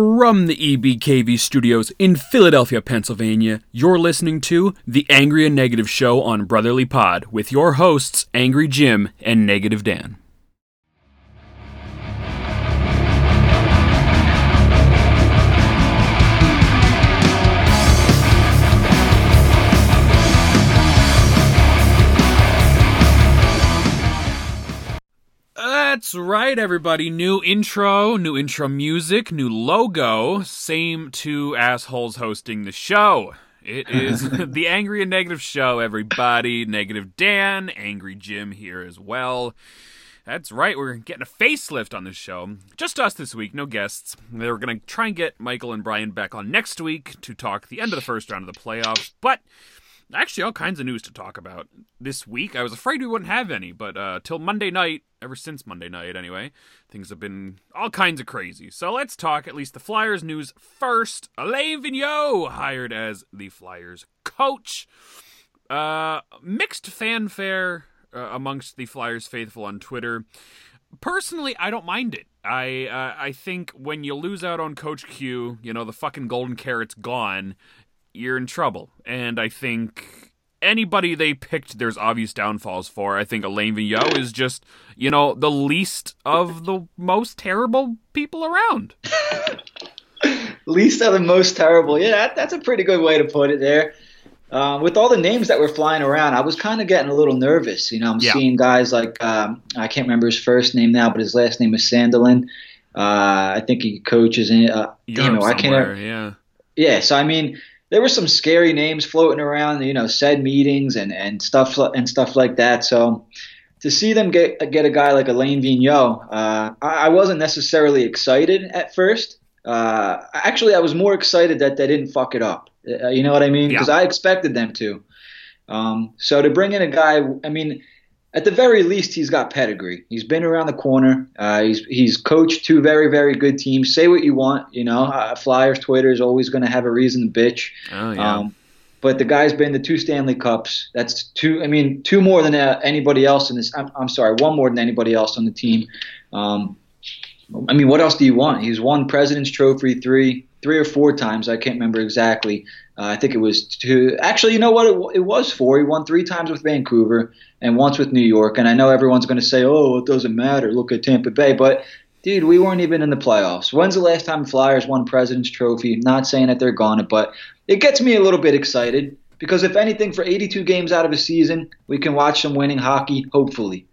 From the EBKV studios in Philadelphia, Pennsylvania, you're listening to The Angry and Negative Show on Brotherly Pod with your hosts, Angry Jim and Negative Dan. That's right, everybody. New intro, new intro music, new logo. Same two assholes hosting the show. It is the Angry and Negative Show, everybody. Negative Dan, Angry Jim here as well. That's right, we're getting a facelift on this show. Just us this week, no guests. They were going to try and get Michael and Brian back on next week to talk the end of the first round of the playoffs, but actually all kinds of news to talk about this week. I was afraid we wouldn't have any, but uh, till Monday night, ever since Monday night anyway, things have been all kinds of crazy. So let's talk at least the Flyers news first. Alain Vigneault hired as the Flyers coach. Uh, mixed fanfare uh, amongst the Flyers faithful on Twitter. Personally, I don't mind it. I uh, I think when you lose out on Coach Q, you know the fucking golden carrot's gone you're in trouble. And I think anybody they picked there's obvious downfalls for. I think Alain Vigneault is just, you know, the least of the most terrible people around. least of the most terrible. Yeah, that, that's a pretty good way to put it there. Uh, with all the names that were flying around, I was kind of getting a little nervous. You know, I'm yeah. seeing guys like um, I can't remember his first name now, but his last name is Sandelin. Uh, I think he coaches in. Uh, damn it, I can't. Yeah. Yeah. So I mean, there were some scary names floating around, you know, said meetings and, and stuff and stuff like that. So to see them get get a guy like Alain Vigneault, uh, I, I, wasn't necessarily excited at first. Uh, actually, I was more excited that they didn't fuck it up. Uh, you know what I mean? Because yeah. I expected them to. Um, so to bring in a guy, I mean, at the very least, he's got pedigree. He's been around the corner. Uh, he's he's coached two very very good teams. Say what you want, you know. Uh, Flyers Twitter is always going to have a reason to bitch. Oh yeah. Um, but the guy's been to two Stanley Cups. That's two. I mean, two more than uh, anybody else in this. I'm, I'm, sorry, one more than anybody else on the team. Um, I mean, what else do you want? He's won President's Trophy three, three or four times. I can't remember exactly. Uh, I think it was two. Actually, you know what? It, it, was four. He won three times with Vancouver and once with New York. And I know everyone's going to say, "Oh, it doesn't matter. Look at Tampa Bay." But dude, we weren't even in the playoffs. When's the last time Flyers won President's Trophy? Not saying that they're gonna, but it gets me a little bit excited because if anything, for 82 games out of a season, we can watch some winning hockey. Hopefully.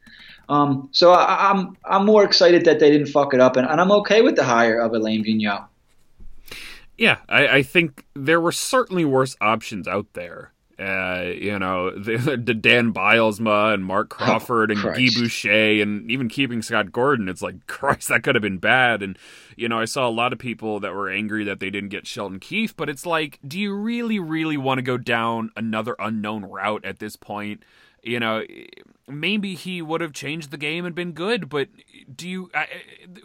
Um, so I, am I'm, I'm more excited that they didn't fuck it up, and, and I'm okay with the hire of Alain Vigneault. Yeah, I, I think there were certainly worse options out there. Uh, you know, the, the Dan Bylsma and Marc oh, Crawford oh, and Guy Boucher and even keeping Scott Gordon. It's like, Christ, that could have been bad. And, you know, I saw a lot of people that were angry that they didn't get Sheldon Keefe, but it's like, do you really, really want to go down another unknown route at this point? You know, maybe he would have changed the game and been good, but do you, I,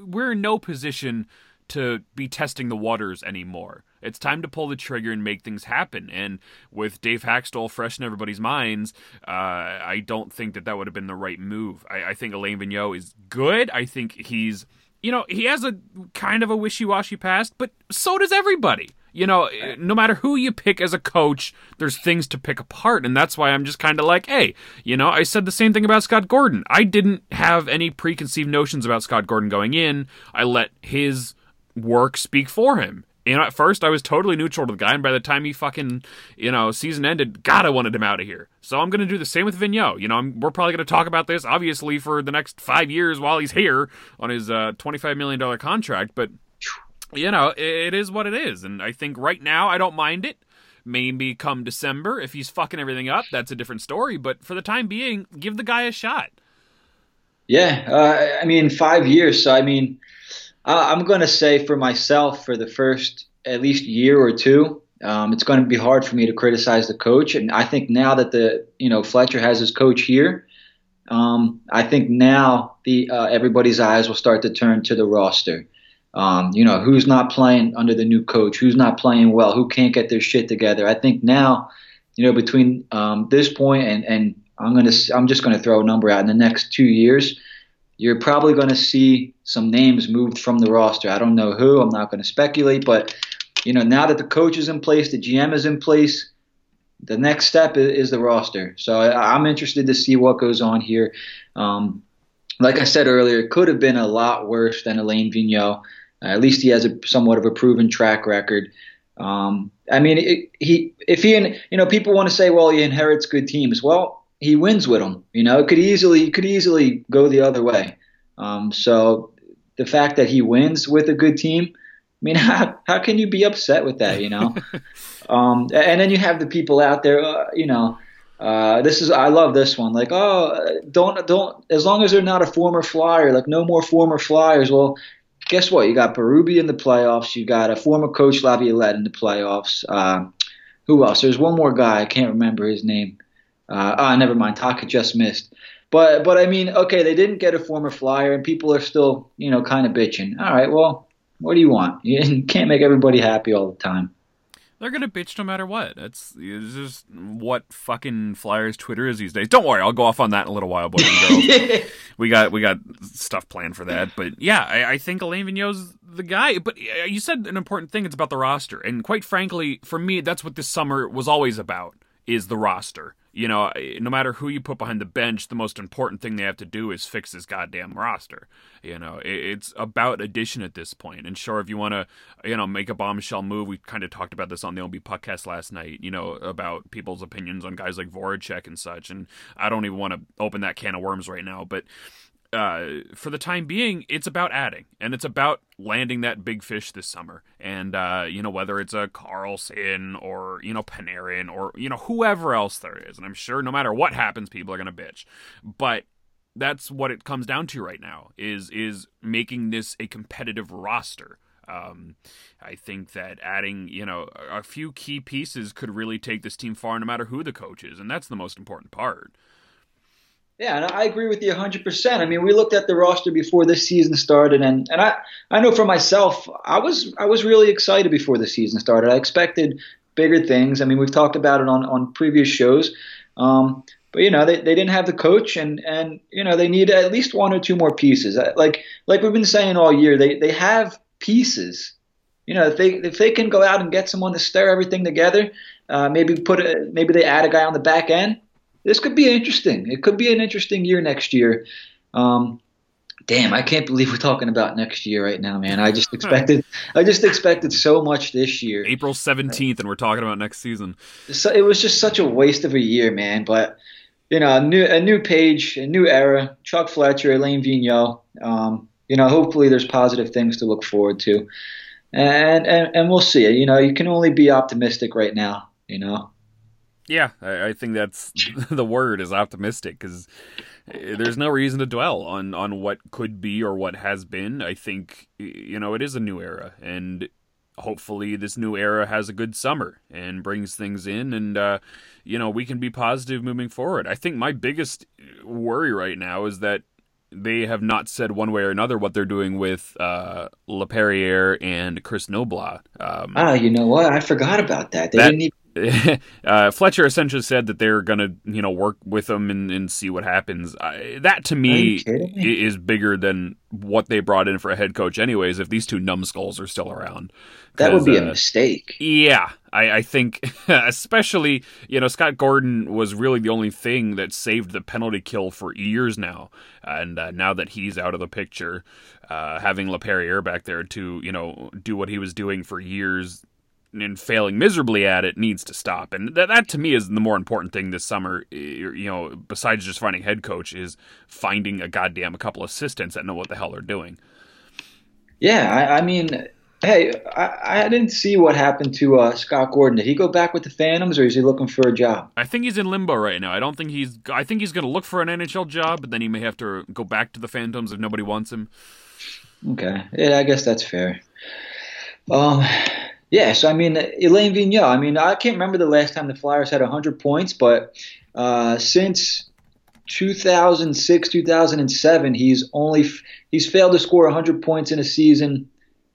we're in no position to be testing the waters anymore. It's time to pull the trigger and make things happen. And with Dave Hakstol fresh in everybody's minds, uh, I don't think that that would have been the right move. I, I think Alain Vigneault is good. I think he's, you know, he has a kind of a wishy washy past, but so does everybody. You know, no matter who you pick as a coach, there's things to pick apart. And that's why I'm just kind of like, hey, you know, I said the same thing about Scott Gordon. I didn't have any preconceived notions about Scott Gordon going in. I let his work speak for him. You know, at first I was totally neutral to the guy, and by the time he fucking, you know, season ended, God, I wanted him out of here. So I'm to do the same with Vigneault. You know, I'm, we're probably to talk about this, obviously, for the next five years while he's here on his uh, $25 million contract. But, you know, it, it is what it is. And I think right now I don't mind it. Maybe come December, if he's fucking everything up, that's a different story. But for the time being, give the guy a shot. Yeah. Uh, I mean, five years. So, I mean, I'm going to say for myself, for the first at least year or two, um, it's going to be hard for me to criticize the coach. And I think now that the you know Fletcher has his coach here, um, I think now the uh, everybody's eyes will start to turn to the roster. Um, you know who's not playing under the new coach, who's not playing well, who can't get their shit together. I think now, you know, between um, this point and and I'm gonna I'm just gonna throw a number out in the next two years you're probably going to see some names moved from the roster. I don't know who. I'm not going to speculate, but you know, now that the coach is in place, the GM is in place, the next step is, the roster. So I, am interested to see what goes on here. Um, like I said earlier, it could have been a lot worse than Alain Vigneault. Uh, at least he has a somewhat of a proven track record. Um, I mean, it, he if he and you know people want to say, well, he inherits good teams. Well, he wins with them. You know, it could easily could easily go the other way. Um, so the fact that he wins with a good team, I mean, how how can you be upset with that? You know, um, and then you have the people out there, uh, you know. Uh, this is I love this one. Like, oh, don't don't as long as they're not a former flyer, like no more former flyers. Well, guess what? You got Berube in the playoffs. You got a former coach Laviolette in the playoffs. Uh, who else? There's one more guy. I can't remember his name. Uh, ah, never mind. Tocchet just missed. But but I mean, okay, they didn't get a former flyer, and people are still you know kind of bitching. All right, well, what do you want? You can't make everybody happy all the time. They're gonna bitch no matter what. It's, it's just what fucking Flyers Twitter is these days. Don't worry, I'll go off on that in a little while, boys and girls. we got we got stuff planned for that. But yeah, I, I think Alain Vigneault's the guy. But uh, you said an important thing. It's about the roster, and quite frankly, for me, that's what this summer was always about: is the roster you know, no matter who you put behind the bench, the most important thing they have to do is fix this goddamn roster. You know, it's about addition at this point. And sure, if you want to, you know, make a bombshell move, we kind of talked about this on the OB podcast last night. You know, about people's opinions on guys like Voracek and such. And I don't even want to open that can of worms right now, but uh, for the time being, it's about adding, and it's about landing that big fish this summer. And uh, you know whether it's a Karlsson or you know Panarin or you know whoever else there is, and I'm sure no matter what happens, people are gonna bitch. But that's what it comes down to right now is is making this a competitive roster. Um, I think that adding, you know, a few key pieces could really take this team far, no matter who the coach is, and that's the most important part. Yeah, and I agree with you 100%. I mean, we looked at the roster before this season started, and, and I, I know for myself, I was I was really excited before the season started. I expected bigger things. I mean, we've talked about it on, on previous shows. Um, but you know, they, they didn't have the coach, and, and you know they need at least one or two more pieces. Like like we've been saying all year, they they have pieces. You know, if they if they can go out and get someone to stir everything together, uh, maybe put a, maybe they add a guy on the back end this could be interesting. It could be an interesting year next year. Um, damn, I can't believe we're talking about next year right now, man. I just expected, I just expected so much this year. April seventeenth, and we're talking about next season. So it was just such a waste of a year, man. But you know, a new, a new page, a new era. Chuck Fletcher, Alain Vigneault. Um, you know, hopefully there's positive things to look forward to, and and and we'll see. You know, you can only be optimistic right now. You know. Yeah, I, I think that's the word is optimistic because eh, there's no reason to dwell on on what could be or what has been. I think you know it is a new era, and hopefully this new era has a good summer and brings things in, and uh, you know we can be positive moving forward. I think my biggest worry right now is that they have not said one way or another what they're doing with uh, and Kris Knoblauch. Um, ah, you know what? I forgot about that. They that, didn't even uh, Fletcher essentially said that they're going to, you know, work with them and, and see what happens. I, that to me, me is bigger than what they brought in for a head coach, anyways. If these two numbskulls are still around, that would be uh, a mistake. Yeah, I, I think, especially, you know, Scott Gordon was really the only thing that saved the penalty kill for years now, and uh, now that he's out of the picture, uh, having Laperriere back there to, you know, do what he was doing for years and failing miserably at it needs to stop. And that, that to me is the more important thing this summer. You know, besides just finding head coach, is finding a goddamn a couple assistants that know what the hell they're doing. Yeah, I, I mean, hey, I, I, didn't see what happened to uh, Scott Gordon. Did he go back with the Phantoms, or is he looking for a job? I think he's in limbo right now. I don't think he's. I think he's going to look for an NHL job, but then he may have to go back to the Phantoms if nobody wants him. Okay, yeah, I guess that's fair. Um, Yes, I mean Alain Vigneault. I mean I can't remember the last time the Flyers had 100 points, but uh, since 2006, 2007, he's only he's failed to score 100 points in a season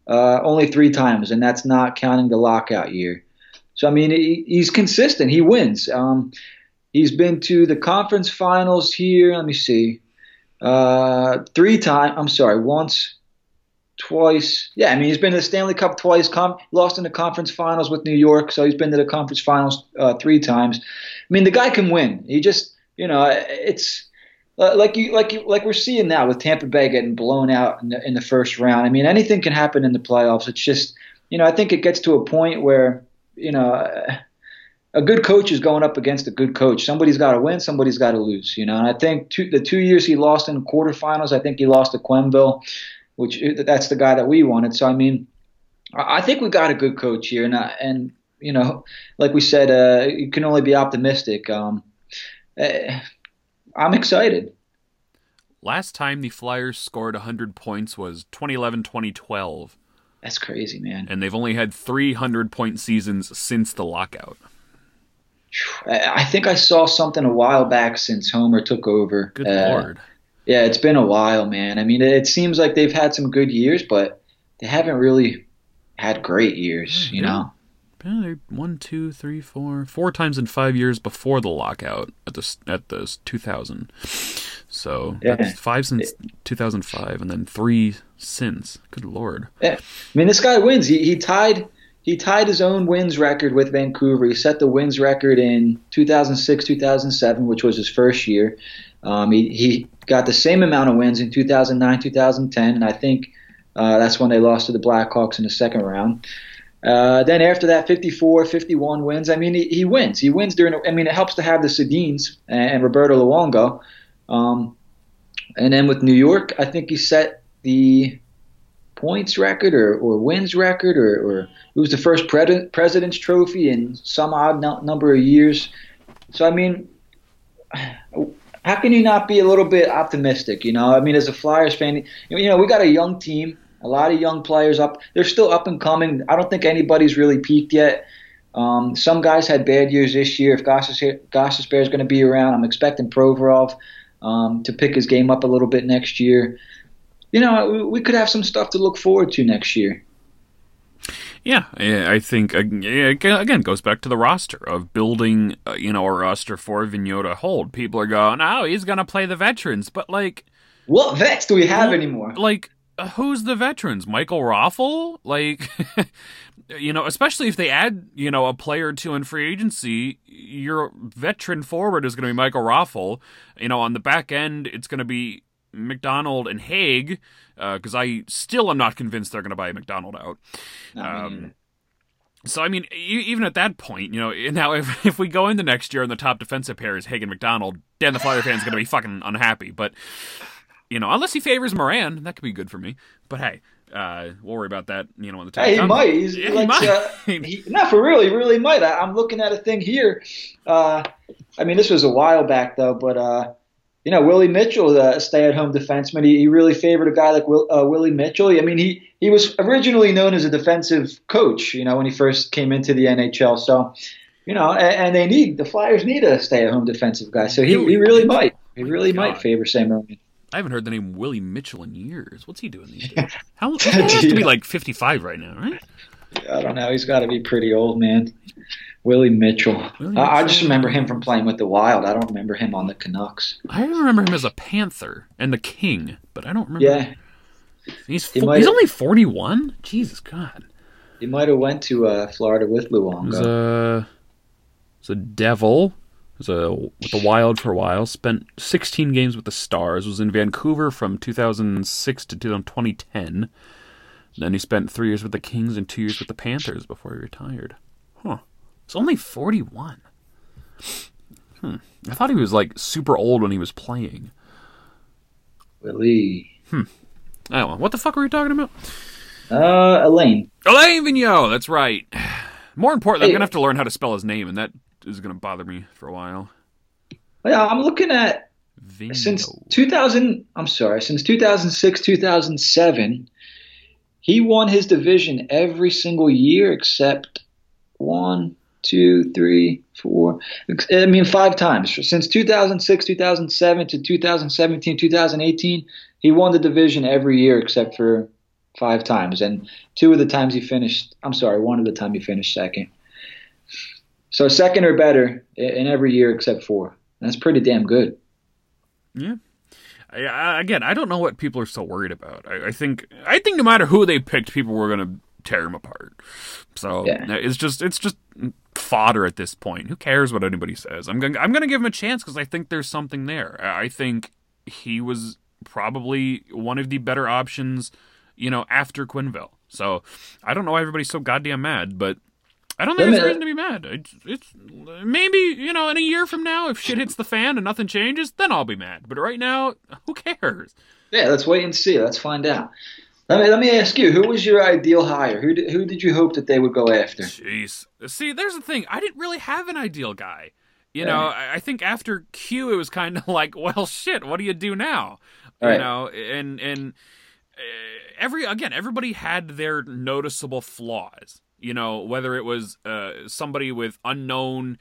uh, only three times, and that's not counting the lockout year. So I mean he, he's consistent. He wins. Um, he's been to the conference finals here. Let me see. Uh, three times. I'm sorry, once, twice. Yeah, I mean he's been to the Stanley Cup twice. Com- lost in the conference finals with New York, so he's been to the conference finals uh, three times. I mean the guy can win. He just, you know, it's. Uh, like you, like you, like we're seeing now with Tampa Bay getting blown out in the, in the first round. I mean, anything can happen in the playoffs. It's just, you know, I think it gets to a point where, you know, a good coach is going up against a good coach. Somebody's got to win, somebody's got to lose. You know, and I think two, the two years he lost in quarterfinals, I think he lost to Quenneville, which that's the guy that we wanted. So I mean, I think we got a good coach here, and I, and you know, like we said, uh, you can only be optimistic. Um, uh, I'm excited. Last time the Flyers scored 100 points was 2011 2012. That's crazy, man. And they've only had 300 point seasons since the lockout. I think I saw something a while back since Homer took over. Good uh, lord. Yeah, it's been a while, man. I mean, it seems like they've had some good years, but they haven't really had great years, you know. Yeah, one, two, three, four, four times in five years before the lockout at the at the 2000. So yeah. that's five since 2005, and then three since. Good lord. Yeah. I mean, this guy wins. He he tied he tied his own wins record with Vancouver. He set the wins record in 2006, 2007, which was his first year. Um, he, he got the same amount of wins in 2009, 2010, and I think uh, that's when they lost to the Blackhawks in the second round. Uh, then after that, 54, 51 wins. I mean, he, he wins. He wins during. I mean, it helps to have the Sedins and, and Roberto Luongo. Um, and then with New York, I think he set the points record or, or wins record, or, or it was the first pre- President's Trophy in some odd number of years. So, I mean, how can you not be a little bit optimistic? You know, I mean, as a Flyers fan, you know, we got a young team, a lot of young players up. They're still up and coming. I don't think anybody's really peaked yet. Um, some guys had bad years this year. If Goss is, is going to be around, I'm expecting Provorov um, to pick his game up a little bit next year you know, we could have some stuff to look forward to next year. Yeah, I think again goes back to the roster of building, uh, you know, a roster for to hold. People are going, "Oh, he's going to play the veterans," but like, what vets do we have anymore? Like, uh, who's the veterans? Michael Raffl? Like, you know, especially if they add, you know, a player or two in free agency, your veteran forward is going to be Michael Raffl. You know, on the back end, it's going to be MacDonald and Hague, because uh, I still am not convinced they're going to buy MacDonald out. Um, so I mean, even at that point, you know, now if if we go into next year and the top defensive pair is Hague and MacDonald, Dan the Flyer fan's are going to be fucking unhappy. But you know, unless he favors Morin, that could be good for me. But hey, uh, we'll worry about that. You know, when the time hey, comes. he might. He's yeah, like, he might. Uh, he, not for real. He really might. I, am looking at a thing here. Uh, I mean, this was a while back though, but uh, you know, Willie Mitchell, a stay-at-home defenseman, he, he really favored a guy like Will, uh, Willie Mitchell. I mean, he he was originally known as a defensive coach, you know, when he first came into the NHL. So, you know, and, and they need the Flyers need a stay-at-home defensive guy. So he, he really might, he really God. might favor Sam. I haven't heard the name Willie Mitchell in years. What's he doing these days? How he has to be like fifty-five right now, right? I don't know. He's got to be pretty old, man. Willie Mitchell. Willie Mitchell. I, I, just remember him from playing with the Wild. I don't remember him on the Canucks. I remember him as a Panther and the King, but I don't remember. Yeah, he's he he's only forty one. Jesus God. He might have went to uh, Florida with Luongo. Was a a Devil. Was a with the Wild for a while. Spent sixteen games with the Stars. Was in Vancouver from two thousand six to 2010. Then he spent three years with the Kings and two years with the Panthers before he retired. It's only 41. Hmm. I thought he was like super old when he was playing. Willie. Hmm. I don't know. What the fuck were we talking about? Uh, Alain. Alain Vigneault, that's right. More importantly, hey, I'm going to have to learn how to spell his name, and that is going to bother me for a while. Yeah, I'm looking at Vigneault. since 2000. I'm sorry, since 2006, 2007, he won his division every single year except one, two, three, four. I mean, five times since 2006, 2007 to 2017, 2018. He won the division every year except for five times, and two of the times he finished. I'm sorry, one of the time he finished second. So second or better in every year except four. That's pretty damn good. Yeah. I, again, I don't know what people are so worried about. I, I think I think no matter who they picked, people were going to tear him apart. So yeah. it's just it's just fodder at this point. Who cares what anybody says? I'm going I'm going to give him a chance because I think there's something there. I think he was probably one of the better options, you know, after Quenneville. So I don't know why everybody's so goddamn mad, but I don't think there's reason to be mad. It's, it's, maybe you know in a year from now, if shit hits the fan and nothing changes, then I'll be mad. But right now, who cares? Yeah, let's wait and see. Let's find out. Let me let me ask you, who was your ideal hire? Who did, who did you hope that they would go after? Jeez, see, there's the thing. I didn't really have an ideal guy. You know, I, I think after Q, it was kind of like, well, shit. What do you do now? All you right. know, and and uh, every again, everybody had their noticeable flaws. You know, whether it was uh, somebody with unknown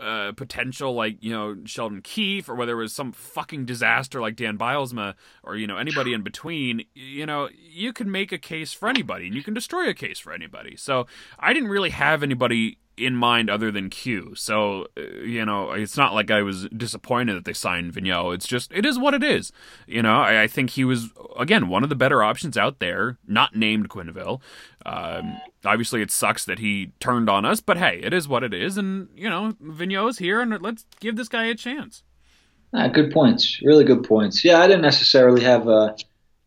uh, potential like you know Sheldon Keefe or whether it was some fucking disaster like Dan Bylsma or you know anybody in between you know you can make a case for anybody and you can destroy a case for anybody. So I didn't really have anybody in mind other than Q. So, uh, you know, it's not like I was disappointed that they signed Vigneault. It's just, it is what it is. You know, I, I think he was, again, one of the better options out there, not named Quenneville. Um, obviously, it sucks that he turned on us, but hey, it is what it is. And, you know, Vigneault's here, and let's give this guy a chance. Ah, good points. Really good points. Yeah, I didn't necessarily have a,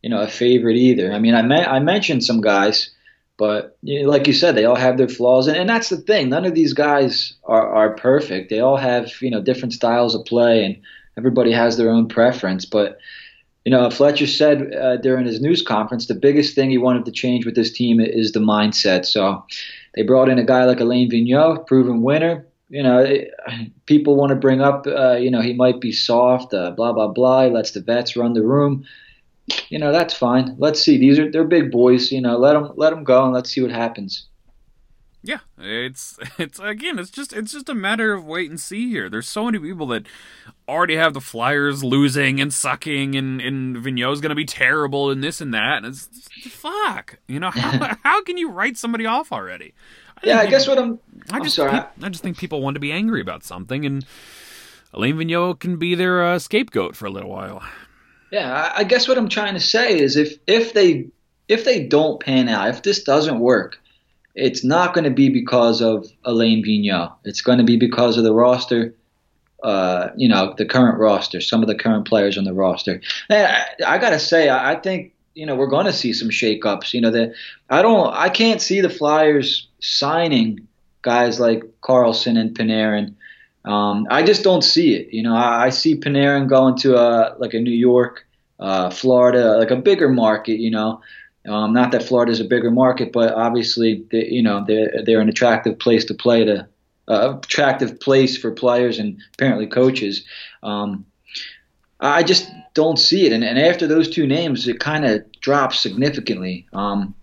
you know, a favorite either. I mean, I, me- I mentioned some guys but you know, like you said, they all have their flaws, and, and that's the thing. None of these guys are, are perfect. They all have you know different styles of play, and everybody has their own preference. But you know, Fletcher said uh, during his news conference the biggest thing he wanted to change with this team is the mindset. So they brought in a guy like Alain Vigneault, proven winner. You know, it, people want to bring up, uh, you know, he might be soft, uh, blah blah blah. He lets the vets run the room you know that's fine. Let's see. These are they're big boys. You know, let them let them go and let's see what happens. Yeah, it's it's again, it's just it's just a matter of wait and see here. There's so many people that already have the Flyers losing and sucking, and and Vigneault's gonna be terrible and this and that. And it's fuck, you know how how can you write somebody off already? I yeah, I guess what I'm. I just I'm sorry. I just think people want to be angry about something, and Alain Vigneault can be their uh, scapegoat for a little while. Yeah, I guess what I'm trying to say is if if they if they don't pan out, if this doesn't work, it's not going to be because of Alain Vigneault. It's going to be because of the roster. Uh, you know, the current roster, some of the current players on the roster. I, I got to say, I, I think you know we're going to see some shakeups. You know that I don't, I can't see the Flyers signing guys like Karlsson and Panarin um, I just don't see it. You know, I, I see Panarin going to a like a New York, uh, Florida, like a bigger market. You know, um, not that Florida is a bigger market, but obviously, they, you know, they're they're an attractive place to play to uh, attractive place for players and apparently coaches. Um, I just don't see it, and, and after those two names, it kind of drops significantly. Um,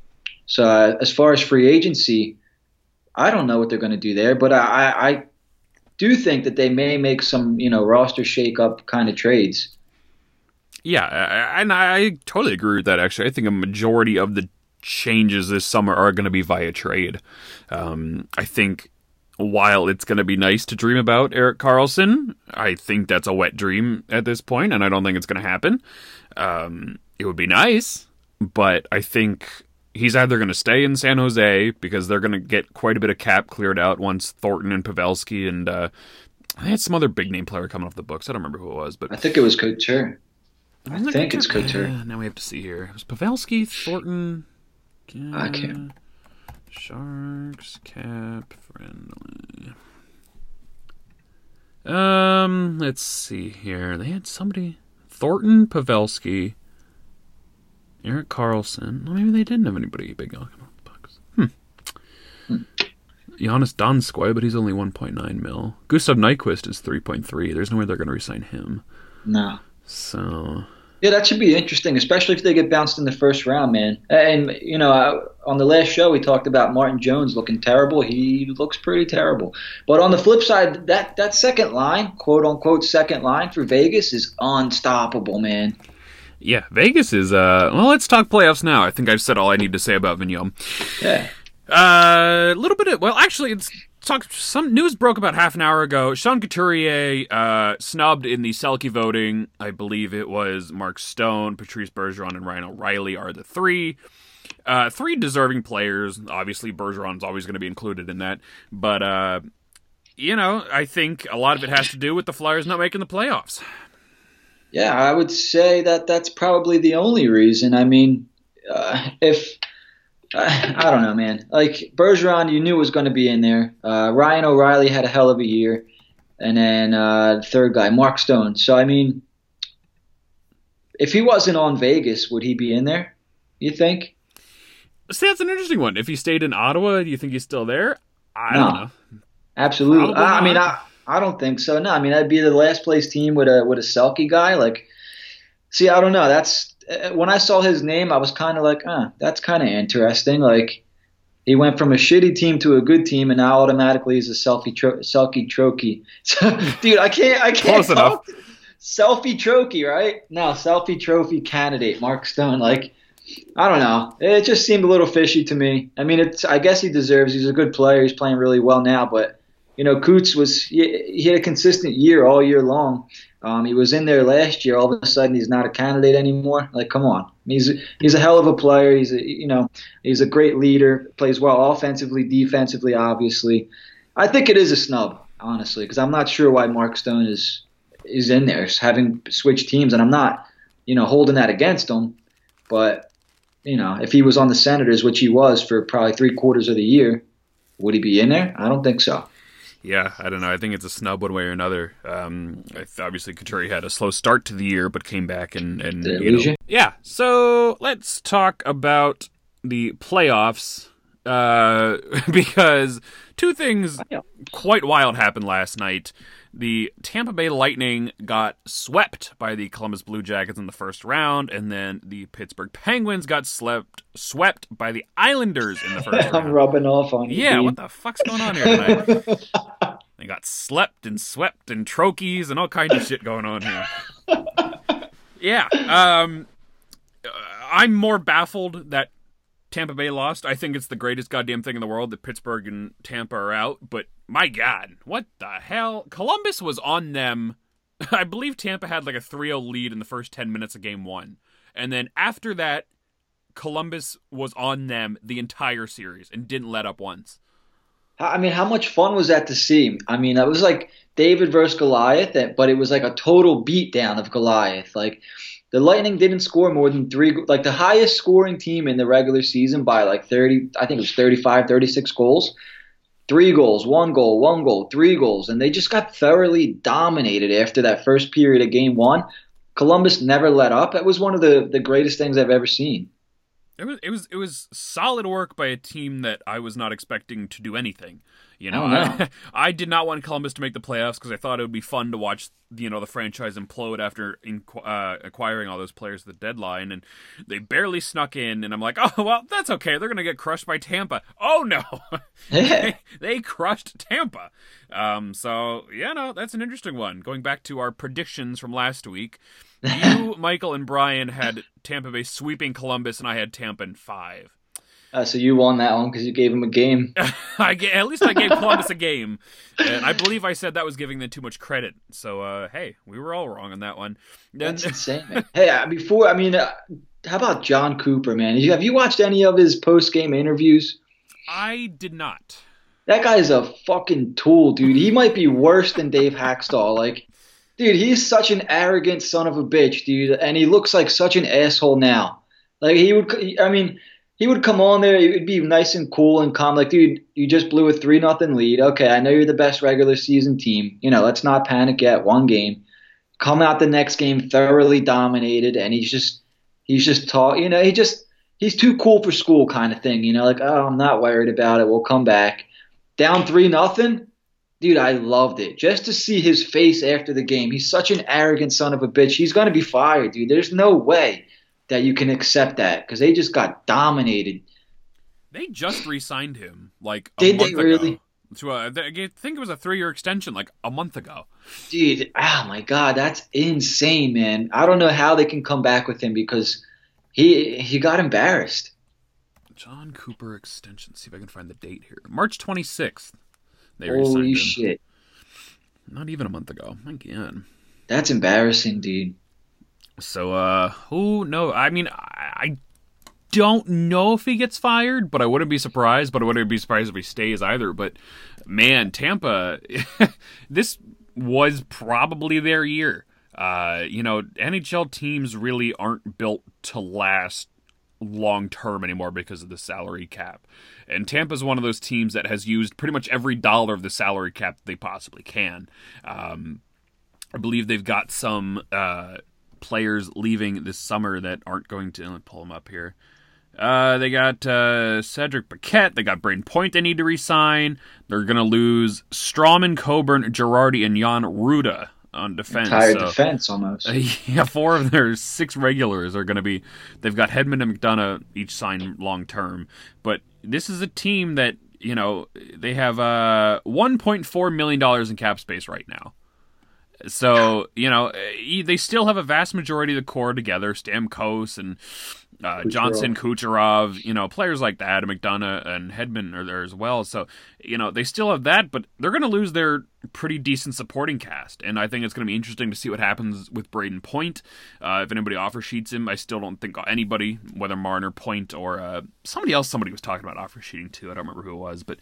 so uh, as far as free agency, I don't know what they're going to do there, but I, I do think that they may make some, you know, roster shake-up kind of trades. Yeah, and I totally agree with that. Actually, I think a majority of the changes this summer are going to be via trade. Um, I think while it's going to be nice to dream about Erik Karlsson, I think that's a wet dream at this point, and I don't think it's going to happen. Um, it would be nice, but I think he's either going to stay in San Jose because they're going to get quite a bit of cap cleared out once Thornton and Pavelski and uh, I had some other big name player coming off the books. I don't remember who it was, but I think it was Couture. I, I think it's Couture. Now we have to see here. It was Pavelski, Thornton. Uh, I can't. Sharks cap friendly. Um, let's see here. They had somebody Thornton, Pavelski, Erik Karlsson. Well, maybe they didn't have anybody big on the Bucks. Hmm. hmm. Joonas Donskoi, but he's only 1.9 mil. Gustav Nyquist is 3.3. There's no way they're going to resign him. No. So. Yeah, that should be interesting, especially if they get bounced in the first round, man. And you know, on the last show we talked about Martin Jones looking terrible. He looks pretty terrible. But on the flip side, that that second line, quote unquote second line for Vegas is unstoppable, man. Yeah, Vegas is. uh Well, let's talk playoffs now. I think I've said all I need to say about Vigneault. Yeah. Uh, a little bit of well, actually, it's talk. Some news broke about half an hour ago. Sean Couturier uh, snubbed in the Selke voting. I believe it was Mark Stone, Patrice Bergeron, and Ryan O'Reilly are the three. Uh, three deserving players. Obviously, Bergeron's always going to be included in that. But, uh, you know, I think a lot of it has to do with the Flyers not making the playoffs. Yeah, I would say that that's probably the only reason. I mean, uh, if I, I, don't know, man. Like Bergeron, you knew was going to be in there. Uh, Ryan O'Reilly had a hell of a year, and then uh, the third guy, Mark Stone. So I mean, if he wasn't on Vegas, would he be in there? You think? See, that's an interesting one. If he stayed in Ottawa, do you think he's still there? I no, don't know. Absolutely. I, I mean, I, I don't think so. No, I mean, I'd be the last place team with a with a Selke guy. Like, see, I don't know. That's uh, when I saw his name, I was kind of like, ah, that's kind of interesting. Like, he went from a shitty team to a good team, and now automatically he's a selfie tro- selfie trophy. dude, I can't, I can't. Close enough. Selfie trophy, right? No, selfie trophy candidate, Mark Stone. Like, I don't know. It just seemed a little fishy to me. I mean, it's. I guess he deserves. He's a good player. He's playing really well now, but you know, Coots was he, he had a consistent year all year long. Um, he was in there last year. All of a sudden, he's not a candidate anymore. Like, come on, he's he's a hell of a player. He's a you know he's a great leader. Plays well offensively, defensively. Obviously, I think it is a snub, honestly, because I'm not sure why Mark Stone is is in there, having switched teams, and I'm not you know holding that against him. But you know, if he was on the Senators, which he was for probably three quarters of the year, would he be in there? I don't think so yeah, I don't know. I think it's a snub one way or another. Um, obviously, Couturier had a slow start to the year, but came back and and you know, yeah. So let's talk about the playoffs uh, because two things quite wild happened last night. The Tampa Bay Lightning got swept by the Columbus Blue Jackets in the first round, and then the Pittsburgh Penguins got slept swept by the Islanders in the first round. I'm rubbing off on you. Yeah, what the fuck's going on here tonight? they got slept and swept and trochees and all kinds of shit going on here. yeah, um, I'm more baffled that Tampa Bay lost. I think it's the greatest goddamn thing in the world that Pittsburgh and Tampa are out. But my God, what the hell? Columbus was on them. I believe Tampa had like a 3 0 lead in the first 10 minutes of game one. And then after that, Columbus was on them the entire series and didn't let up once. I mean, how much fun was that to see? I mean, it was like David versus Goliath, but it was like a total beatdown of Goliath. Like, the Lightning didn't score more than three, like the highest scoring team in the regular season by like 30, I think it was 35, 36 goals. Three goals, one goal, one goal, three goals. And they just got thoroughly dominated after that first period of game one. Columbus never let up. That was one of the, the greatest things I've ever seen. It was it was it was solid work by a team that I was not expecting to do anything. You know, know. I, I, did not want Columbus to make the playoffs because I thought it would be fun to watch, you know, the franchise implode after uh, acquiring all those players at the deadline, and they barely snuck in. And I'm like, oh well, that's okay. They're gonna get crushed by Tampa. Oh no, they, they, crushed Tampa. Um, so yeah, no, that's an interesting one. Going back to our predictions from last week, you, Michael, and Brian had Tampa Bay sweeping Columbus, and I had Tampa in five. Uh, so you won that one because you gave him a game. I at least I gave Columbus a game, and I believe I said that was giving them too much credit. So uh, hey, we were all wrong on that one. That's insane. Man. Hey, before I mean, uh, how about Jon Cooper, man? Have you watched any of his post game interviews? I did not. That guy is a fucking tool, dude. He might be worse than Dave Hakstol. Like, dude, he's such an arrogant son of a bitch, dude, and he looks like such an asshole now. Like he would, I mean he would come on there. It would be nice and cool and calm. Like, dude, you just blew a three nothing lead. Okay, I know you're the best regular season team. You know, let's not panic yet. One game, come out the next game thoroughly dominated, and he's just he's just taught. You know, he just he's too cool for school kind of thing. You know, like oh, I'm not worried about it. We'll come back. Down three nothing. Dude, I loved it. Just to see his face after the game. He's such an arrogant son of a bitch. He's going to be fired, dude. There's no way that you can accept that because they just got dominated. They just re-signed him like a did month they really? To uh, a, I think it was a three-year extension like a month ago. Dude, oh my god, that's insane, man! I don't know how they can come back with him because he he got embarrassed. Jon Cooper extension. see if I can find the date here. March twenty sixth. They Holy shit! Not even a month ago. Again, that's embarrassing, dude. So, uh, who no? I mean, I don't know if he gets fired, but I wouldn't be surprised. But I wouldn't be surprised if he stays either. But man, Tampa, this was probably their year. Uh, you know, NHL teams really aren't built to last long term anymore because of the salary cap. And Tampa's one of those teams that has used pretty much every dollar of the salary cap they possibly can. Um, I believe they've got some uh, players leaving this summer that aren't going to. Let me pull them up here. Uh, they got uh, Cedric Paquette. They got Brayden Point they need to resign. They're going to lose Stralman, Coburn, Girardi, and Jan Rutta on defense. Entire so, defense almost. Uh, yeah, four of their six regulars are going to be. They've got Hedman and McDonagh each signed long term, but this is a team that you know they have uh 1.4 million dollars in cap space right now. So you know they still have a vast majority of the core together. Stamkos and uh, Johnson, Kucherov, you know, players like that, McDonagh and Hedman are there as well. So, you know, they still have that, but they're going to lose their pretty decent supporting cast. And I think it's going to be interesting to see what happens with Brayden Point. Uh, if anybody offer sheets him, I still don't think anybody, whether Marner, Point, or uh, somebody else, somebody was talking about offer sheeting too. I don't remember who it was, but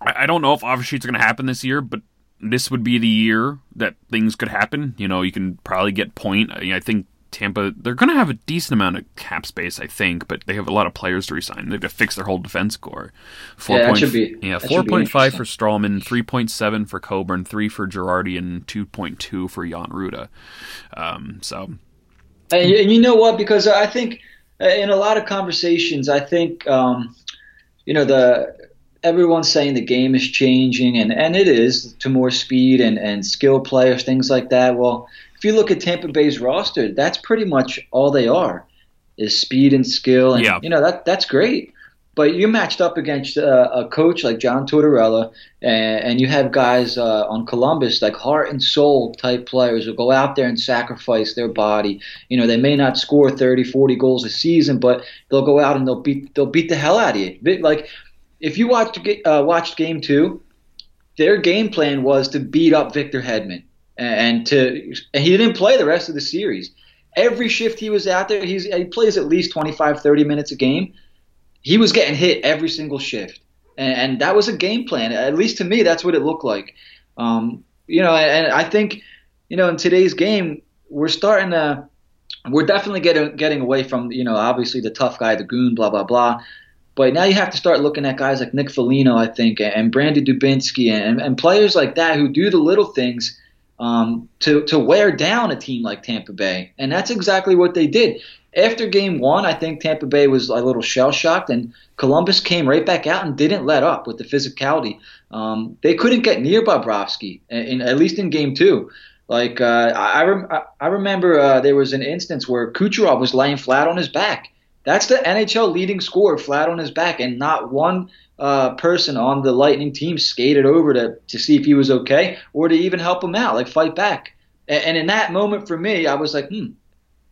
I, I don't know if offer sheets are going to happen this year, but this would be the year that things could happen. You know, you can probably get Point. I, I think Tampa, they're going to have a decent amount of cap space, I think, but they have a lot of players to resign. They have to fix their whole defense core. Four yeah, point, should be, yeah, four point five for Stralman, three point seven for Coburn, three for Girardi, and two point two for Jan Rutta. Um, so, and, and, you know what? Because I think uh, in a lot of conversations, I think um, you know the everyone's saying the game is changing, and and it is to more speed and and skill players, things like that. Well if you look at Tampa Bay's roster, that's pretty much all they are is speed and skill, and yeah. you know that that's great. But you're matched up against uh, a coach like John Tortorella, and, and you have guys uh, on Columbus like heart and soul type players who go out there and sacrifice their body. You know, they may not score 30, 40 goals a season, but they'll go out and they'll beat they'll beat the hell out of you. Like if you watched uh, watched game two, their game plan was to beat up Victor Hedman and to and he didn't play the rest of the series. Every shift he was out there, he's, he plays at least 25, 30 minutes a game. He was getting hit every single shift, and, and that was a game plan. At least to me, that's what it looked like. Um, you know, and I think you know in today's game, we're starting to we're definitely getting getting away from you know obviously the tough guy, the goon, blah blah blah. But now you have to start looking at guys like Nick Foligno, I think, and Brandon Dubinsky, and, and players like that who do the little things um, to to wear down a team like Tampa Bay, and that's exactly what they did. After Game One, I think Tampa Bay was a little shell shocked, and Columbus came right back out and didn't let up with the physicality. Um, they couldn't get near Bobrovsky, in, in, at least in Game Two. Like uh, I, rem- I remember uh, there was an instance where Kucherov was laying flat on his back. That's the NHL leading scorer flat on his back, and not one uh, person on the Lightning team skated over to, to see if he was okay or to even help him out, like fight back. And, and in that moment for me, I was like, hmm,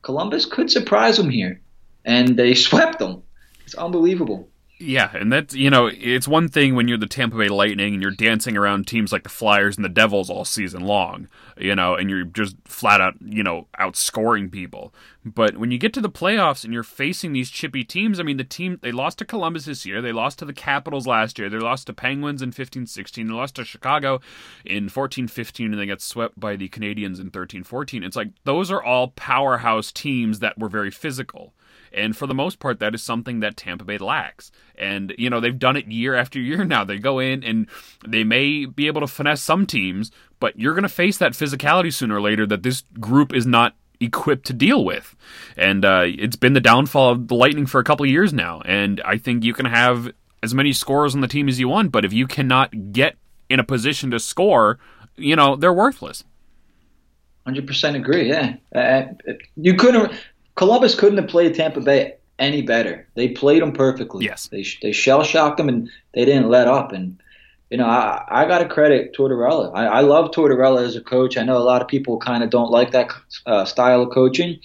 Columbus could surprise them here. And they swept them. It's unbelievable. Yeah, and that's you know it's one thing when you're the Tampa Bay Lightning and you're dancing around teams like the Flyers and the Devils all season long, you know, and you're just flat out you know outscoring people. But when you get to the playoffs and you're facing these chippy teams, I mean the team they lost to Columbus this year, they lost to the Capitals last year, they lost to Penguins in 15-16, they lost to Chicago in 14-15 and they got swept by the Canadiens in 13-14. It's like those are all powerhouse teams that were very physical. And for the most part, that is something that Tampa Bay lacks. And, you know, they've done it year after year now. They go in and they may be able to finesse some teams, but you're going to face that physicality sooner or later that this group is not equipped to deal with. And uh, it's been the downfall of the Lightning for a couple years now. And I think you can have as many scorers on the team as you want, but if you cannot get in a position to score, you know, they're worthless. 100% agree, yeah. Uh, you couldn't Columbus couldn't have played Tampa Bay any better. They played them perfectly. Yes. They, they shell shocked them and they didn't let up. And, you know, I, I got to credit Tortorella. I, I love Tortorella as a coach. I know a lot of people kind of don't like that uh, style of coaching.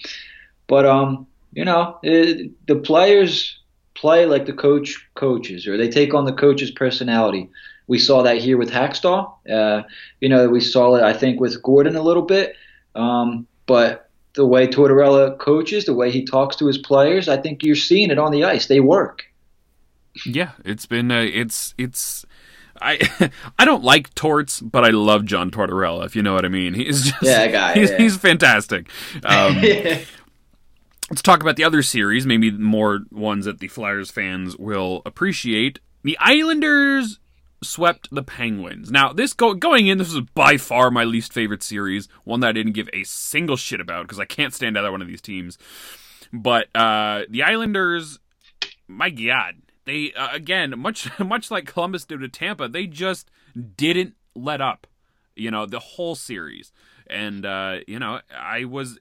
But, um, you know, it, the players play like the coach coaches, or they take on the coach's personality. We saw that here with Hakstol. Uh, you know, we saw it, I think, with Gordon a little bit. Um, but the way Tortorella coaches, the way he talks to his players, I think you're seeing it on the ice. They work. Yeah, it's been uh, it's it's. I I don't like torts, but I love John Tortorella. If you know what I mean, he's just yeah, guy. He's, yeah. he's fantastic. Um, let's talk about the other series, maybe more ones that the Flyers fans will appreciate. The Islanders swept the Penguins. Now, this go, going in, this was by far my least favorite series, one that I didn't give a single shit about because I can't stand either one of these teams. But uh, the Islanders, my God, they uh, again much much like Columbus did to Tampa, they just didn't let up. You know the whole series, and uh, you know I was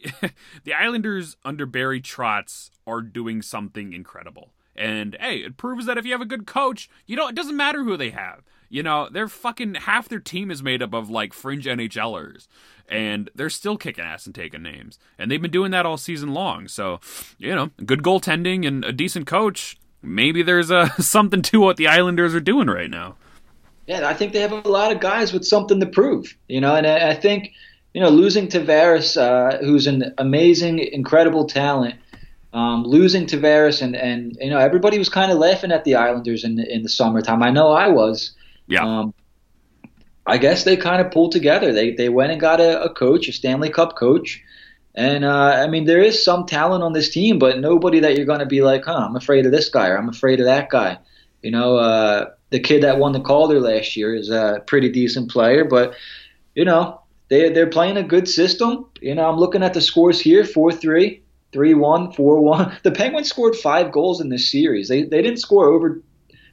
the Islanders under Barry Trotz are doing something incredible. And hey, it proves that if you have a good coach, you know, it doesn't matter who they have. You know, they're fucking half their team is made up of like fringe NHLers. And they're still kicking ass and taking names. And they've been doing that all season long. So, you know, good goaltending and a decent coach. Maybe there's uh, something to what the Islanders are doing right now. Yeah, I think they have a lot of guys with something to prove. You know, and I think, you know, losing Tavares, uh, who's an amazing, incredible talent, um, losing Tavares and, and you know everybody was kind of laughing at the Islanders in the, in the summertime. I know I was. Yeah. Um, I guess they kind of pulled together. They they went and got a, a coach, a Stanley Cup coach, and uh, I mean there is some talent on this team, but nobody that you're going to be like, huh, I'm afraid of this guy or I'm afraid of that guy. You know, uh, the kid that won the Calder last year is a pretty decent player, but you know they they're playing a good system. You know, I'm looking at the scores here, four three. 3 1, 4 1. The Penguins scored five goals in this series. They, they didn't score over,